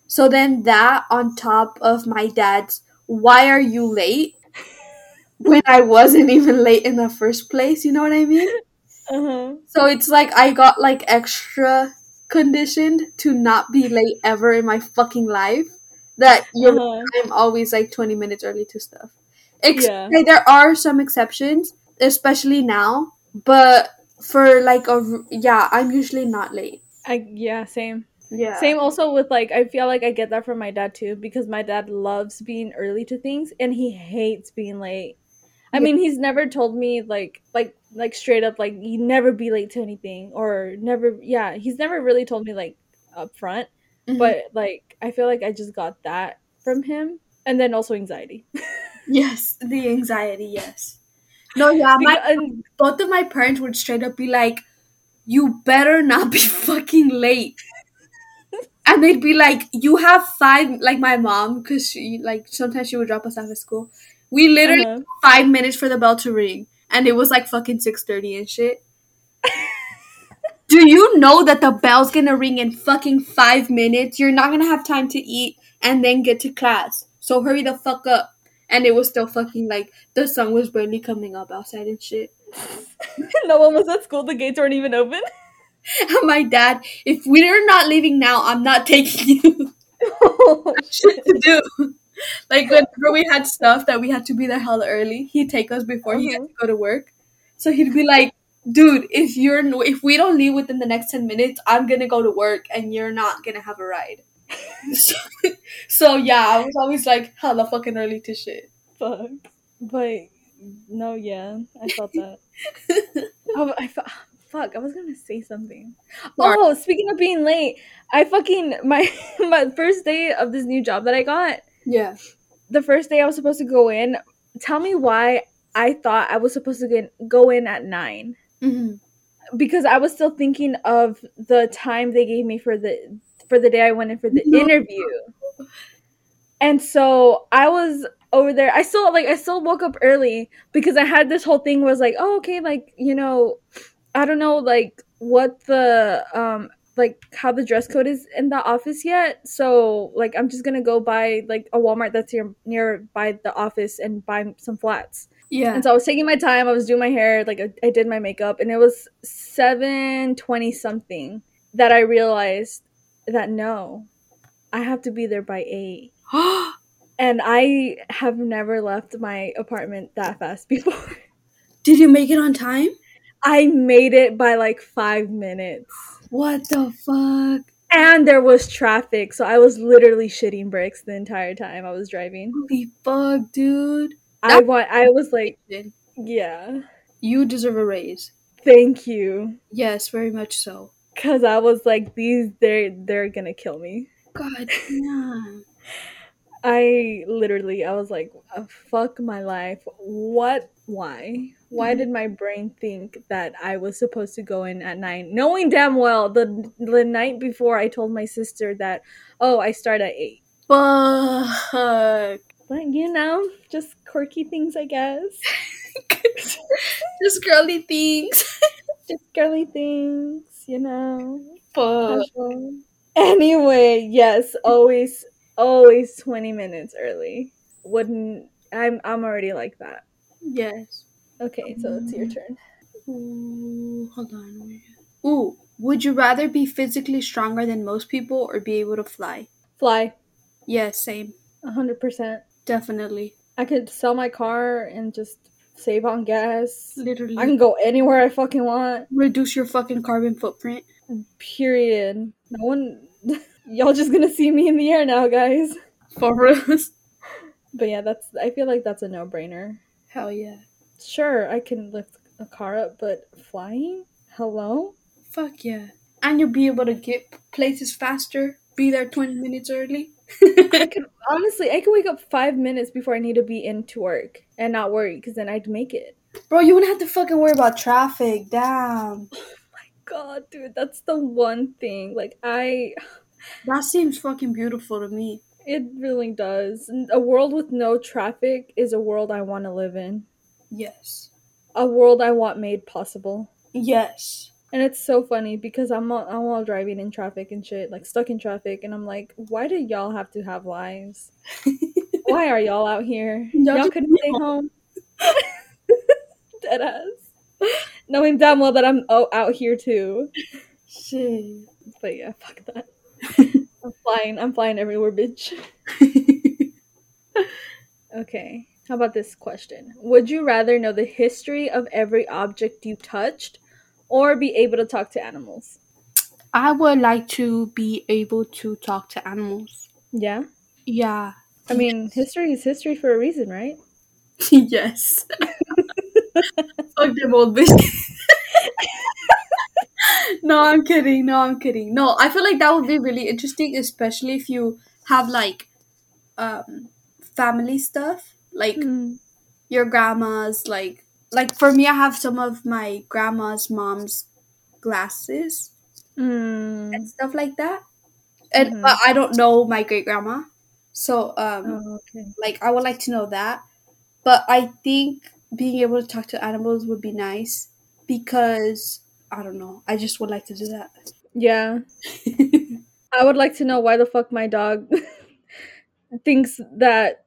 So then that on top of my dad's why are you late? when I wasn't even late in the first place, you know what I mean? Uh-huh. So it's like I got like extra conditioned to not be late ever in my fucking life. That you're Uh-huh. I'm always like 20 minutes early to stuff. Ex- Yeah. there are some exceptions, especially now. But for like a yeah, I'm usually not late. I yeah, same. Yeah. Same also with like I feel like I get that from my dad too because my dad loves being early to things and he hates being late. I Yeah. mean, he's never told me like like like straight up like you never be late to anything or never yeah, he's never really told me like up front, Mhm. but like I feel like I just got that from him and then also anxiety. yes, the anxiety. Yes. No, yeah, my both of my parents would straight up be like, "You better not be fucking late." And they'd be like, "You have five like my mom, because she like sometimes she would drop us off at school. We literally uh-huh. five minutes for the bell to ring, and it was like fucking six thirty and shit. Do you know that the bell's gonna ring in fucking five minutes? You're not gonna have time to eat and then get to class. So hurry the fuck up. And it was still fucking like the sun was barely coming up outside and shit. no one was at school, the gates weren't even open. And my dad, if we're not leaving now, I'm not taking you. oh, shit to do. Like whenever we had stuff that we had to be there hella early, he'd take us before he had Uh-huh. to go to work. So he'd be like, "Dude, if you're if we don't leave within the next ten minutes, I'm gonna go to work and you're not gonna have a ride." So, so yeah, I was always like hella fucking early to shit. fuck. But no, yeah, I felt that. oh, I fe- fuck. I was gonna say something. Oh, speaking of being late, I fucking my my first day of this new job that I got. Yeah. The first day I was supposed to go in. Tell me why I thought I was supposed to get, go in at nine hmm because I was still thinking of the time they gave me for the for the day I went in for the No. interview. And so I was over there. I still like I still woke up early because I had this whole thing was like, oh okay, like, you know, I don't know like what the um like how the dress code is in the office yet. So like I'm just gonna go buy like a Walmart that's near by the office and buy some flats. Yeah. And so I was taking my time. I was doing my hair, like I, I did my makeup, and it was seven twenty something that I realized that no, I have to be there by eight. And I have never left my apartment that fast before. Did you make it on time? I made it by like five minutes. What the fuck? And there was traffic, so I was literally shitting bricks the entire time I was driving. Holy fuck, dude. I want I was like, yeah, You deserve a raise. thank you. Yes, very much so. Cause I was like, these they're they're gonna kill me. God damn. I literally, I was like, uh, fuck my life. What? Why? Why Mhm. did my brain think that I was supposed to go in at nine, knowing damn well the the night before I told my sister that, oh, I start at eight. Fuck. But you know, just quirky things, I guess. Just girly things. Just girly things, you know. Casual. Anyway, yes, always, always twenty minutes early. Wouldn't I'm I'm already like that. Yes. Okay, so it's your mm. turn. Ooh, hold on. Ooh, would you rather be physically stronger than most people or be able to fly? Fly, Yes, same. hundred percent. Definitely. I could sell my car and just save on gas. Literally. I can go anywhere I fucking want. reduce your fucking carbon footprint. Period. No one. Y'all just gonna see me in the air now, guys. For real. But yeah, that's. I feel like that's a no-brainer. Hell yeah. Sure, I can lift a car up, but flying? Hello? Fuck yeah. And you'll be able to get places faster, be there 20 minutes early. I could honestly, I can wake up five minutes before I need to be into work and not worry, because then I'd make it. Bro, you wouldn't have to fucking worry about traffic. Damn. Oh my god, dude, that's the one thing. Like I, That seems fucking beautiful to me. it really does. A world with no traffic is a world I want to live in. Yes. A world I want made possible. Yes. And it's so funny because I'm all, I'm all driving in traffic and shit, like stuck in traffic, and I'm like, why do y'all have to have lives? Why are y'all out here? Y'all Y'all couldn't stay home. Deadass. Knowing damn well that I'm oh, out here too. Shit. But yeah, fuck that. I'm flying. I'm flying everywhere, bitch. Okay. How about this question? Would you rather know the history of every object you touched or be able to talk to animals? I would like to be able to talk to animals. Yeah. Yeah. I mean, history is history for a reason, right? yes. Fuck them old bitch. no, I'm kidding. No, I'm kidding. No, I feel like that would be really interesting, especially if you have like um family stuff. Like Mm. your grandma's like like for me I have some of my grandma's mom's glasses Mm. and stuff like that. And Mhm. but I don't know my great grandma. So um Oh, okay. like I would like to know that. But I think being able to talk to animals would be nice because I don't know. I just would like to do that. Yeah. I would like to know why the fuck my dog thinks that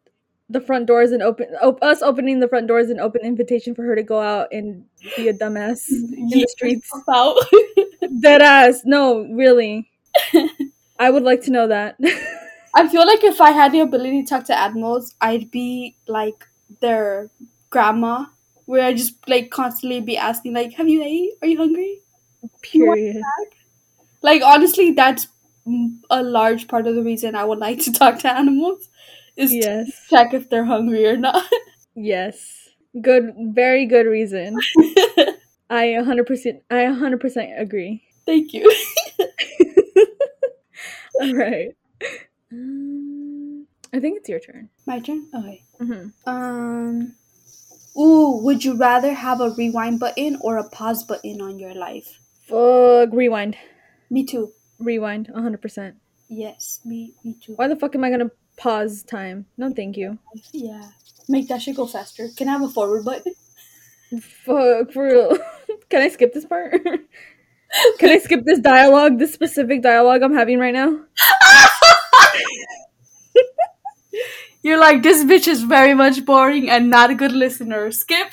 the front doors and open op- us opening the front doors and open invitation for her to go out and be a dumbass in the streets. Out. Dead ass. No, really. I would like to know that. I feel like if I had the ability to talk to animals, I'd be like their grandma, where I just like constantly be asking like, "Have you ate? Are you hungry?" Period. Like honestly, that's a large part of the reason I would like to talk to animals is Yes. check if they're hungry or not. Yes. Good very good reason. I 100% I 100% agree. Thank you. All right. Um, I think it's your turn. My turn. Okay. hmm Um. Ooh, would you rather have a rewind button or a pause button on your life? Fuck rewind. Me too. Rewind 100%. Yes, me me too. Why the fuck am I going to pause time? No, thank you. Yeah. Make that shit go faster. Can I have a forward button? Fuck for real. Can I skip this part? Can I skip this dialogue, this specific dialogue I'm having right now? You're like, this bitch is very much boring and not a good listener. Skip.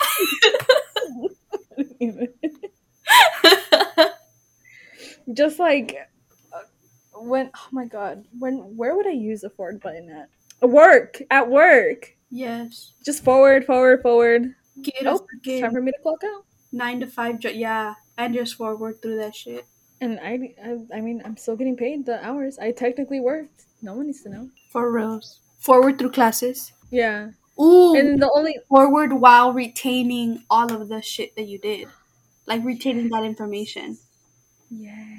Just like when oh my god, when where would I use a forward button at? Work at work. yes. Just forward, forward, forward. Get Oh, up it's time for me to clock out. nine to five. Jo- yeah, and just forward through that shit. And I, I, I mean, I'm still getting paid the hours. I technically worked. No one needs to know. For reals. Forward through classes. Yeah. Ooh. And the only forward while retaining all of the shit that you did, like retaining that information. yeah.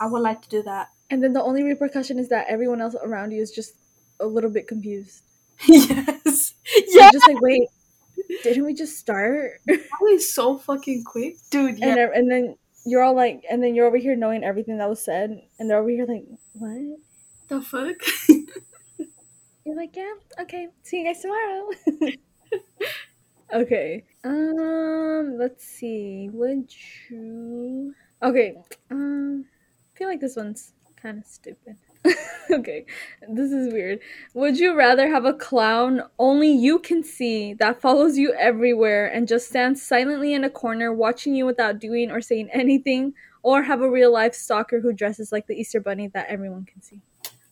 I would like to do that. And then the only repercussion is that everyone else around you is just a little bit confused. yes. Yeah. just like, wait, didn't we just start? That was so fucking quick, dude. Yeah. And and then you're all like, and then you're over here knowing everything that was said, and they're over here like, what? the fuck. You're like, yeah, okay, see you guys tomorrow. okay. Um, let's see. Would you? Okay. Um, I feel like this one's kind of stupid. okay, this is weird. Would you rather have a clown only you can see that follows you everywhere and just stands silently in a corner watching you without doing or saying anything, or have a real life stalker who dresses like the Easter Bunny that everyone can see?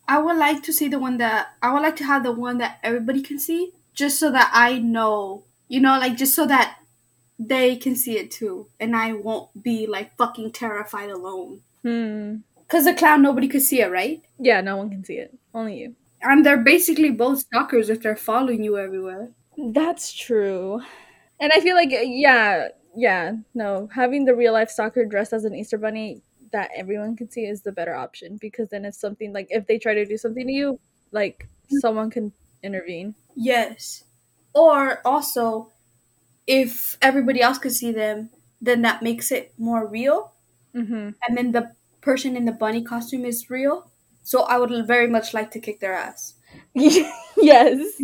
I would like to see the one that I would like to have the one that everybody can see, just so that I know, you know, like just so that they can see it too, and I won't be like fucking terrified alone. Hmm. Cause the clown, nobody could see it, right? Yeah, no one can see it. Only you. And they're basically both stalkers if they're following you everywhere. That's true. And I feel like, yeah, yeah, no, having the real life stalker dressed as an Easter bunny that everyone can see is the better option because then if something like if they try to do something to you, like someone can intervene. Yes. Or also, if everybody else could see them, then that makes it more real. Mm-hmm. And then the person in the bunny costume is real. So I would very much like to kick their ass. yes.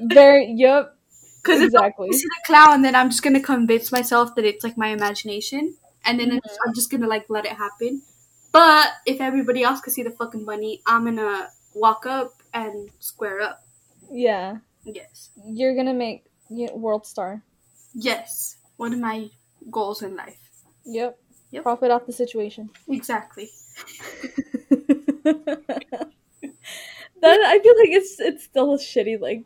Very. Yep. Because Exactly. if I see the clown, then I'm just gonna convince myself that it's like my imagination, and then it's, mm-hmm. I'm just gonna like let it happen. But if everybody else could see the fucking bunny, I'm gonna walk up and square up. Yeah. Yes, You're gonna make WorldStar. yes, one of my goals in life. Yep. Yep. Profit off the situation. Exactly. that I feel like it's it's still a shitty like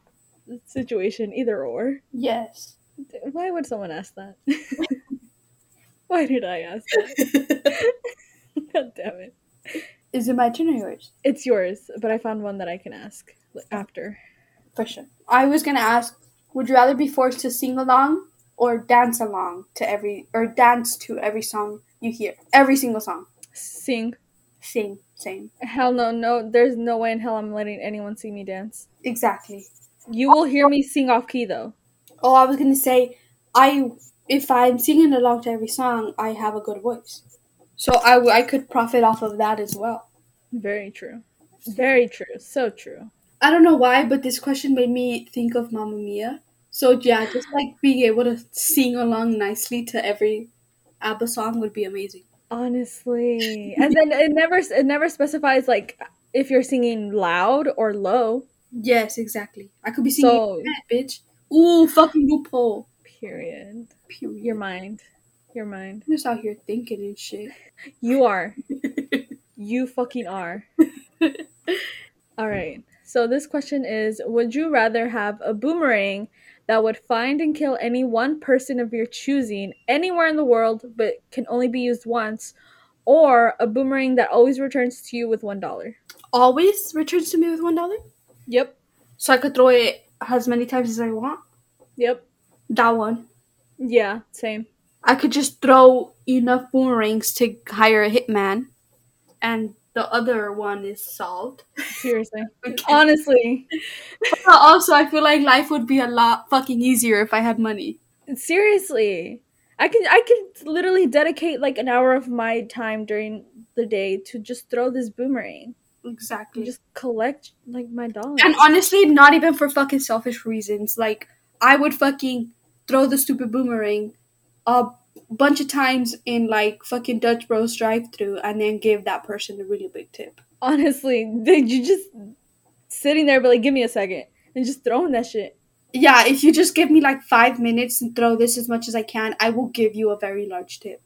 situation, either or. Yes. Why would someone ask that? Why did I ask that? God damn it. Is it my turn or yours? It's yours, but I found one that I can ask after. For sure. I was gonna ask, would you rather be forced to sing along or dance along to every or dance to every song you hear? Every single song. Sing. Sing. Same. Hell no, no. There's no way in hell I'm letting anyone see me dance. Exactly. You will hear me sing off key though. Oh, I was gonna say, I if I'm singing along to every song, I have a good voice, so I I could profit off of that as well. Very true. Very true. So true. I don't know why, but this question made me think of Mamma Mia. So yeah, just like being able to sing along nicely to every ABBA song would be amazing. Honestly, and then it never it never specifies like if you're singing loud or low. Yes, exactly. I could be singing, So bitch. Ooh, fucking loophole. period. Period. Your mind. Your mind. I'm just out here thinking and shit. You are. You fucking are. All right. So this question is Would you rather have a boomerang that would find and kill any one person of your choosing anywhere in the world but can only be used once, or a boomerang that always returns to you with $1? Always returns to me with one dollar, Yep. so I could throw it as many times as I want. Yep. That one. Yeah, same. I could just throw enough boomerangs to hire a hitman, and the other one is solved. Seriously. Honestly. But also, I feel like life would be a lot fucking easier if I had money. Seriously. I can I could literally dedicate like an hour of my time during the day to just throw this boomerang. Exactly. and just collect like my dollars. and honestly, not even for fucking selfish reasons. Like, I would fucking throw the stupid boomerang a bunch of times in like fucking Dutch Bros drive through and then give that person a really big tip. Honestly, did you just sitting there, but like, give me a second, and just throwing that shit? Yeah, if you just give me like five minutes and throw this as much as I can, I will give you a very large tip.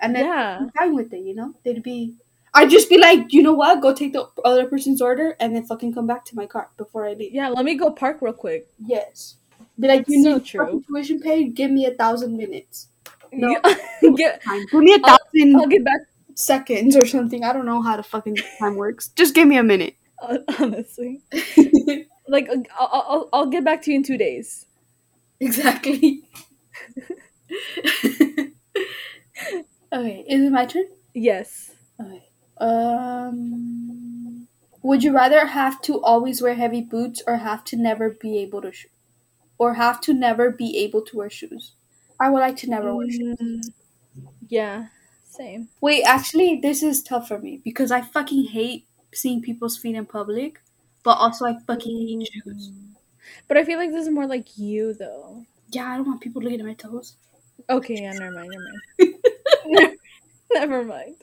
And then Yeah, I'm fine with it, you know? They'd be. I'd just be like, you know what? Go take the other person's order and then fucking come back to my car before I leave. yeah. Let me go park real quick. Yes. Be like, you So need true. tuition paid? Give me a thousand minutes. No. Get, Time. Give me a I'll- thousand I'll get back. seconds or something. I don't know how the fucking time works. Just give me a minute. uh, Honestly, like I'll, I'll I'll get back to you in two days. exactly. okay, is it my turn? Yes. Okay. Um, would you rather have to always wear heavy boots or have to never be able to, sh- or have to never be able to wear shoes? I would like to never wear shoes. Mm, yeah. Same. Wait, actually, this is tough for me because I fucking hate seeing people's feet in public, but also I fucking hate shoes. But I feel like this is more like you though. Yeah, I don't want people looking at my toes. Okay. Yeah. Never mind. Never mind. never mind.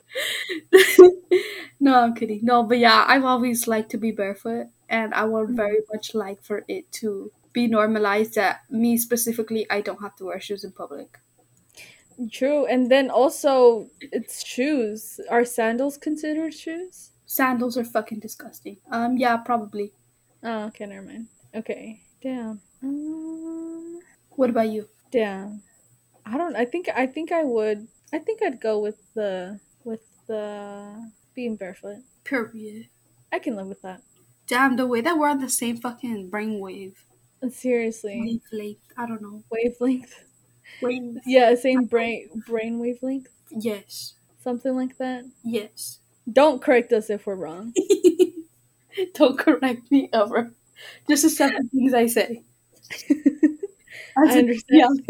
no, I'm kidding. No, but yeah, I've always liked to be barefoot, and I would very much like for it to be normalized that me specifically, I don't have to wear shoes in public. True, and then also it's shoes. Are sandals considered shoes? Sandals are fucking disgusting. Um, yeah, probably. Oh, okay, never mind. Okay, damn. Um, What about you? damn. I don't. I think. I think I would. I think I'd go with the with the being barefoot. Period. I can live with that. Damn, the way that we're on the same fucking brainwave. Seriously, Wavelength. I don't know. wavelength. Wave. Yeah, same brain brain wavelength. Yes. Something like that. Yes. Don't correct us if we're wrong. Don't correct me ever. Just accept the things I say. I As a understand.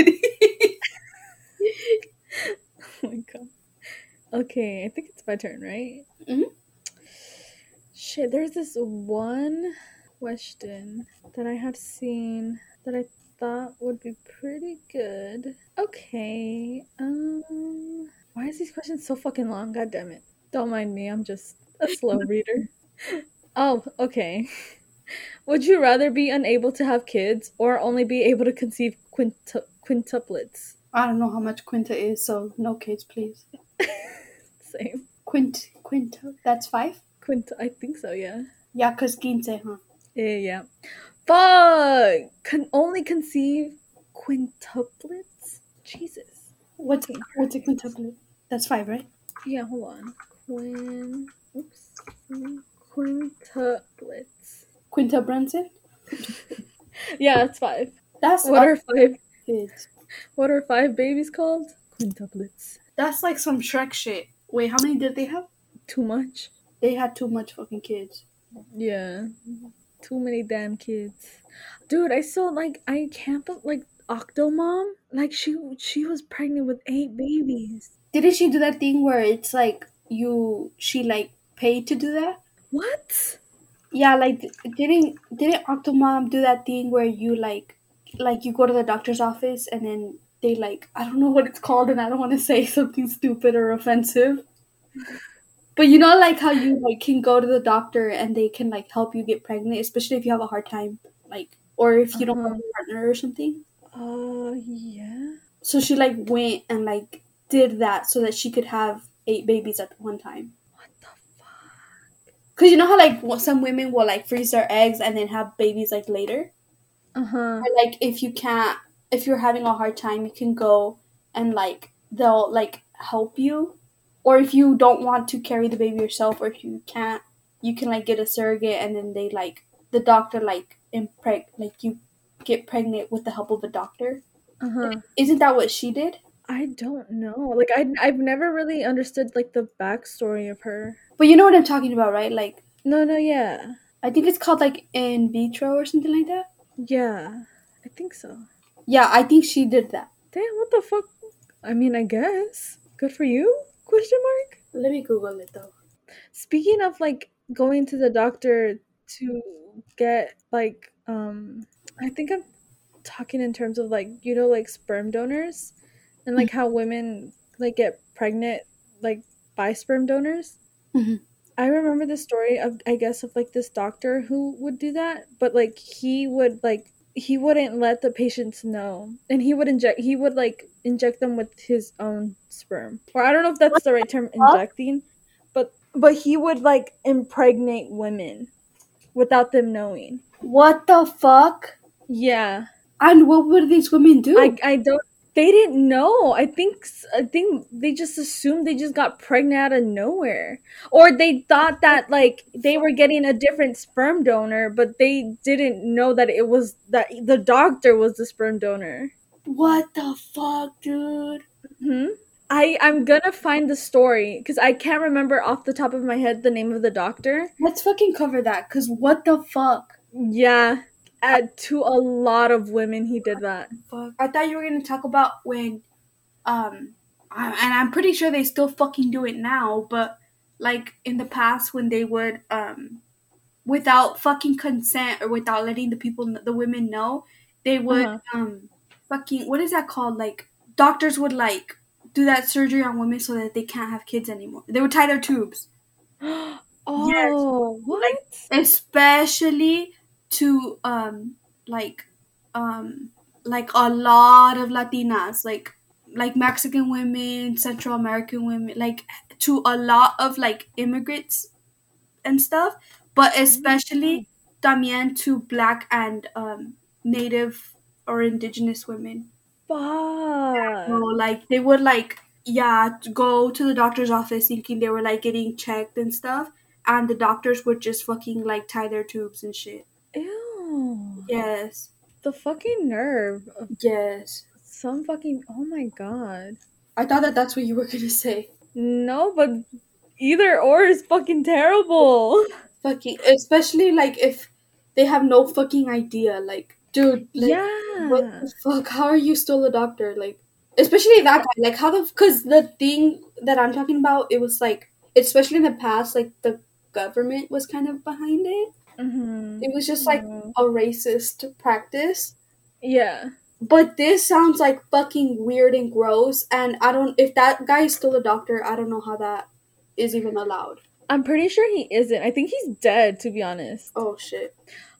Oh my god. Okay, I think it's my turn, right? Mhm. Shit, there's this one question that I have seen that I thought would be pretty good. Okay. Um why is these questions so fucking long? God damn it. Don't mind me, I'm just a slow reader. Oh, okay. Would you rather be unable to have kids or only be able to conceive quintu- quintuplets? I don't know how much quinta is, so no kids, please. Same. Quint, quinta, that's five? Quint I think so, yeah. Yeah, because quince, huh? Yeah, yeah. Fuck! Can only conceive quintuplets? Jesus. What's what's a quintuplet? That's five, right? Yeah, hold on. Quin. Oops. Quintuplets. Quinta Brunson. Yeah, it's five. That's What are five? kids? What are five babies called? Quintuplets. That's like some Shrek shit. Wait, how many did they have? Too much. They had too much fucking kids. Yeah. Too many damn kids. Dude, I saw like I can't but like Octomom, like she she was pregnant with eight babies. Didn't she do that thing where it's like you she like paid to do that? What? Yeah, like didn't didn't Octomom do that thing where you like like you go to the doctor's office and then they like I don't know what it's called and I don't want to say something stupid or offensive. But you know like how you like can go to the doctor and they can like help you get pregnant, especially if you have a hard time like or if you don't have Uh-huh. a partner or something. Uh yeah. So she like went and like did that so that she could have eight babies at one time. What the fuck? Cause you know how like some women will like freeze their eggs and then have babies like later. Uh-huh. Or like if you can't, if you're having a hard time, you can go and like they'll like help you. Or if you don't want to carry the baby yourself, or if you can't, you can like get a surrogate and then they like the doctor like impreg like you get pregnant with the help of a doctor. Uh-huh. Isn't that what she did? I don't know. Like I I've never really understood like the backstory of her. But you know what I'm talking about, right? Like No, no, yeah. I think it's called like in vitro or something like that. Yeah. I think so. Yeah, I think she did that. Damn, what the fuck? I mean, I guess. Good for you? Question mark? Let me Google it though. Speaking of like going to the doctor to get like um I think I'm talking in terms of like you know like sperm donors and like how women like get pregnant like by sperm donors. Mhm. I remember the story of I guess of like this doctor who would do that, but like he would like he wouldn't let the patients know. And he would inject he would like inject them with his own sperm. Or i don't know if that's the right term injecting but but he would like impregnate women without them knowing. What the fuck? yeah. And what would these women do? i i don't they didn't know i think i think they just assumed they just got pregnant out of nowhere or they thought that like they were getting a different sperm donor but they didn't know that it was that the doctor was the sperm donor what the fuck, dude? Hmm. I I'm gonna find the story because I can't remember off the top of my head the name of the doctor. Let's fucking cover that, cause what the fuck? Yeah, uh, to a lot of women he did that. I thought you were gonna talk about when, um, I, and I'm pretty sure they still fucking do it now, but like in the past when they would, um, without fucking consent or without letting the people, the women know, they would, Uh-huh. um, fucking what is that called? Like doctors would like do that surgery on women so that they can't have kids anymore. They would tie their tubes. oh, what? especially to um like um like a lot of latinas like like mexican women central american women like to a lot of like immigrants and stuff but especially también to black and um native or indigenous women. Fuck. so like they would like yeah go to the doctor's office thinking they were like getting checked and stuff and the doctors would just fucking like tie their tubes and shit Ew. yes The fucking nerve yes some fucking. Oh my god. i thought that that's what you were gonna say No, but either or is fucking terrible. fucking especially like if they have no fucking idea like dude like, yeah. what the fuck how are you still a doctor like especially that guy like how the because the thing that i'm talking about it was like especially in the past like the government was kind of behind it Mm-hmm. it was just like Mhm. a racist practice Yeah. but this sounds like fucking weird and gross and i don't if that guy is still a doctor i don't know how that is even allowed I'm pretty sure he isn't. I think he's dead, to be honest. oh shit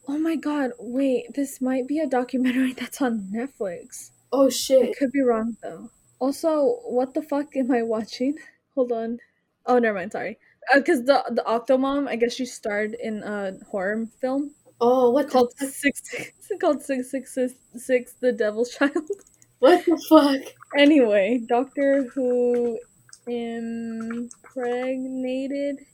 Oh my god, wait, this might be a documentary that's on Netflix. oh I shit could be wrong though. Also, what the fuck am I watching? Hold on. Oh, never mind, sorry. Because the the Octomom, I guess she starred in a horror film. Oh, what called the six. It's called six six six six. The Devil's Child. What the fuck? Anyway, Doctor Who impregnated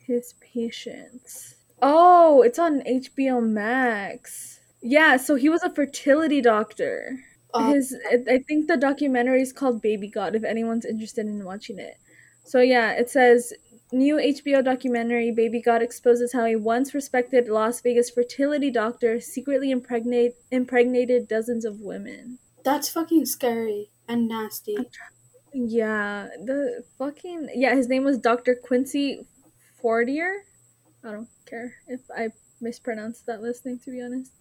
his patients. Oh, it's on HBO Max. Yeah, so he was a fertility doctor. Uh, His, I think the documentary is called Baby God. If anyone's interested in watching it, so yeah, it says new HBO documentary Baby God exposes how a once respected Las Vegas fertility doctor secretly impregnate impregnated dozens of women. that's fucking scary and nasty. Yeah, the fucking yeah. His name was Doctor Quincy Fortier. I don't care if I mispronounced that last name. To be honest,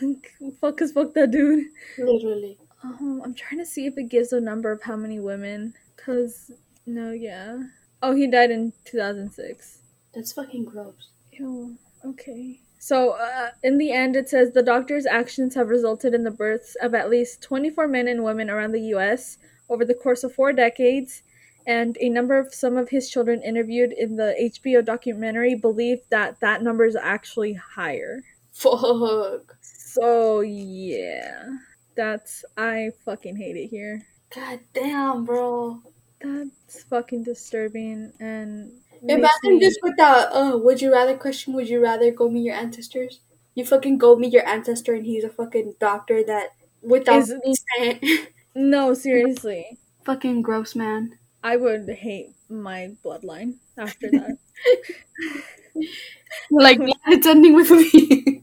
fuck is fuck that dude. Literally. Um, I'm trying to see if it gives a number of how many women. Cause no, yeah. Oh, he died in 2006. That's fucking gross. Ew. Okay. So, uh, in the end, it says the doctor's actions have resulted in the births of at least 24 men and women around the U.S. over the course of four decades, and a number of some of his children interviewed in the HBO documentary believe that that number is actually higher. Fuck. So, yeah. That's. I fucking hate it here. God damn, bro. That's fucking disturbing and. Imagine this with that uh would you rather question, would you rather go meet your ancestors? You fucking go meet your ancestor and he's a fucking doctor that without Is- consent. No, seriously. fucking gross man. I would hate my bloodline after that. Like it's ending with me.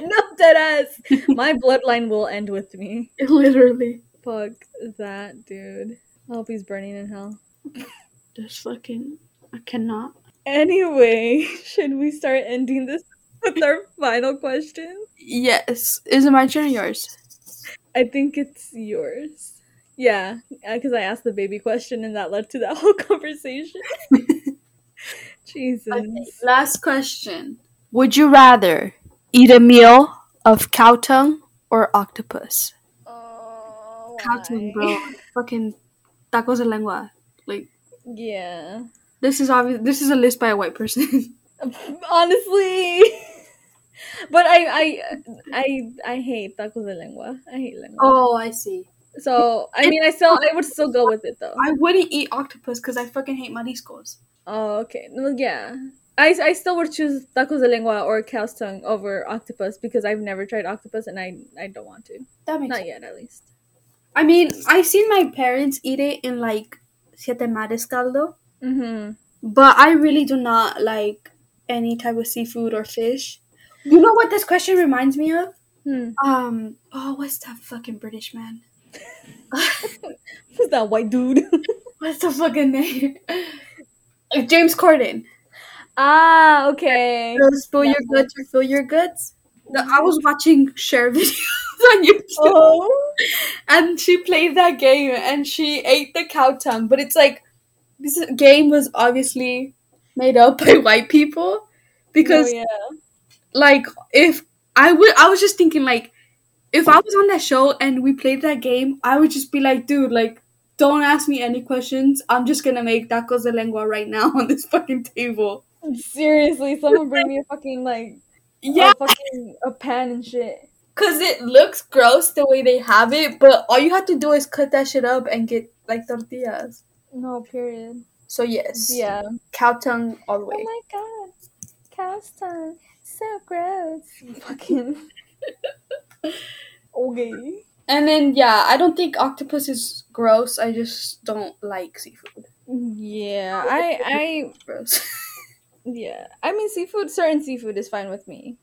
no, dead ass. My bloodline will end with me. Literally. Fuck that, dude. I hope he's burning in hell. Just fucking I cannot. Anyway, should we start ending this with our final question? Yes. Is it my turn or yours? I think it's yours. Yeah, because I asked the baby question and that led to that whole conversation. Jesus. Okay, last question. Would you rather eat a meal of cow tongue or octopus? Why? bro. Fucking tacos de lengua. Like Yeah. this is obvious. This is a list by a white person. Honestly. But I I I I hate tacos de lengua. I hate lengua. oh, I see. So I mean, I still I would still go with it though. I wouldn't eat octopus because I fucking hate mariscos. Oh, okay. Well, yeah. I, I still would choose tacos de lengua or cow's tongue over octopus because I've never tried octopus and I I don't want to. That makes Not sense. yet, at least. I mean, I've seen my parents eat it in like siete mares caldo, Mm-hmm. but I really do not like any type of seafood or fish. You know what this question reminds me of? Hmm. Um, oh, what's that fucking British man? Who's that white dude? what's the fucking name? James Corden. ah, okay. Spill your guts or fill your guts. I was watching share videos on YouTube. Oh. and she played that game and she ate the cow tongue but it's like this game was obviously made up by white people because oh, yeah. like if i would i was just thinking like if i was on that show and we played that game i would just be like dude like don't ask me any questions i'm just gonna make tacos de lengua right now on this fucking table Seriously, someone bring me a fucking like yeah a fucking a pan and shit. because it looks gross the way they have it but all you have to do is cut that shit up and get like tortillas No, period. so yes Yeah. cow tongue all the oh way. Oh my god. Cow's tongue. So gross. Fucking. okay. And then yeah, I don't think octopus is gross. I just don't like seafood. Mm, yeah, I, I, Gross. Yeah. I mean, seafood, certain seafood is fine with me.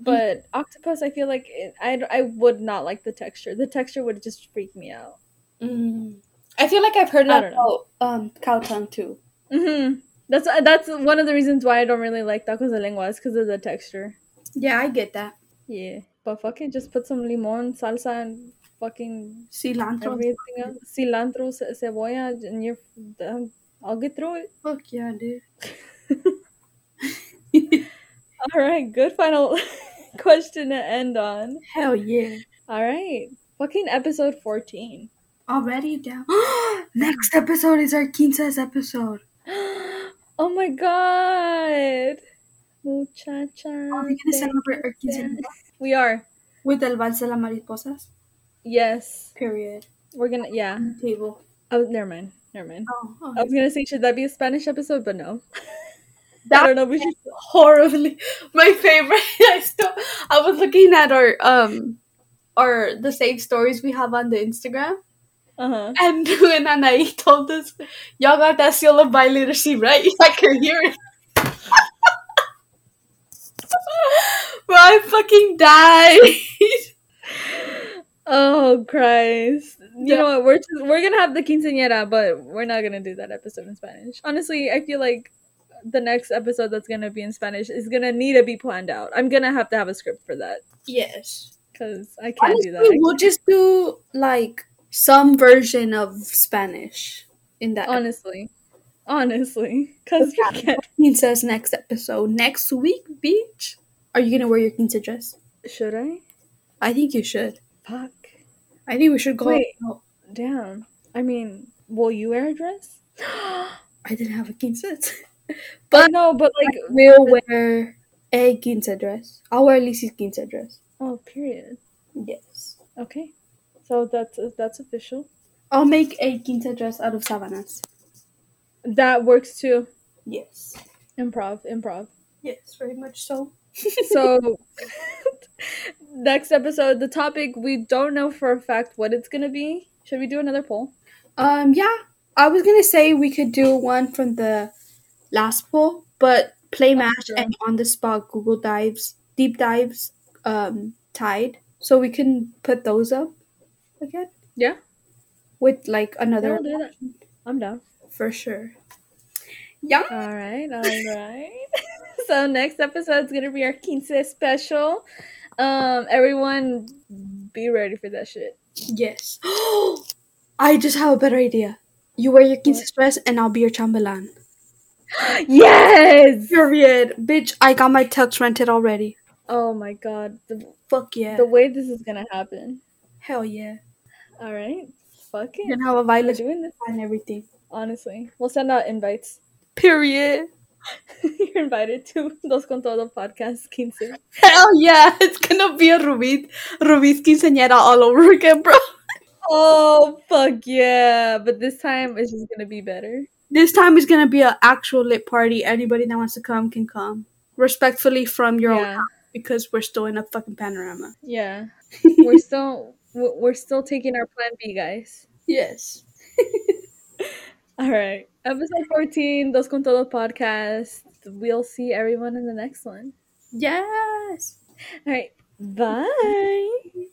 But octopus, I feel like it, I, I would not like the texture. The texture would just freak me out. mm. I feel like I've heard I that don't know. about um cow tongue too. hmm That's that's one of the reasons why I don't really like tacos de lengua is because of the texture. Yeah, I get that. Yeah, but fucking just put some limon, salsa, and fucking Cilantro. everything else, cilantro, ce- cebolla, and you're done. I'll get through it. Fuck yeah, dude. All right, good final question to end on. Hell yeah. All right, fucking episode fourteen. Already down. Next episode is our quinces episode. oh my god! Muchacha. Are we gonna celebrate our quinceañera We are. with el vals de las mariposas? Yes. Period. We're gonna yeah. On the table. Oh never mind. Never mind. Oh, oh. I was gonna say should that be a Spanish episode, but no. I don't know. We should horribly my favorite. I still I was looking at our um our the save stories we have on the Instagram. uh-huh. And when Anaí told us, y'all got that seal of my literacy right, I could hear it. Bro, I fucking died. Oh Christ! You Yeah. know what? We're just, we're gonna have the quinceañera, but we're not gonna do that episode in Spanish. Honestly, I feel like the next episode that's gonna be in Spanish is gonna need to be planned out. I'm gonna have to have a script for that yes. because I can't Honestly, do that. I we'll just do like some version of Spanish in that. honestly, honestly, because we Okay. can't. Quince's next episode next week, bitch. Are you gonna wear your quince dress? Should I? I think you should. Fuck. I think we should go. Wait. out. Damn. I mean, will you wear a dress? I didn't have a quince. but no, but like, We'll wear a quince dress. I'll wear Lizzie's quince dress. oh, period. Yes. Okay, so that's that's official. I'll make a quince dress out of sabanas. That works too. Yes. Improv, improv. Yes, very much so. So, next episode, the topic we don't know for a fact what it's gonna be. Should we do another poll? um, yeah, I was gonna say we could do one from the last poll, but play match and on the spot Google dives, deep dives, um, tied, so we can put those up again. Yeah. With like Yeah, another we'll do that. I'm down. for sure. Yeah. All right, all right. so next episode is gonna be our quince special. Um, everyone, be ready for that shit. Yes. I just have a better idea. You wear your quince dress and I'll be your chambelan. Yes. Period. Bitch, I got my tux rented already. Oh my god, the Fuck yeah. the way this is gonna happen. Hell yeah. All right, fuck it. can have a violet doing this. and everything. Honestly, we'll send out invites. Period. You're invited to Dos con Todo podcast quince. Hell yeah. It's gonna be a Rubí, Rubí's quinceañera all over again, bro. Oh fuck yeah! But this time it's just gonna be better. This time is gonna be an actual lit party. Anybody that wants to come can come. Respectfully from your own house because we're still in a fucking panorama. yeah. We're still we're we're still taking our plan B, guys. yes. All right, episode fourteen, Dos con Todo podcast. We'll see everyone in the next one. Yes. All right, bye.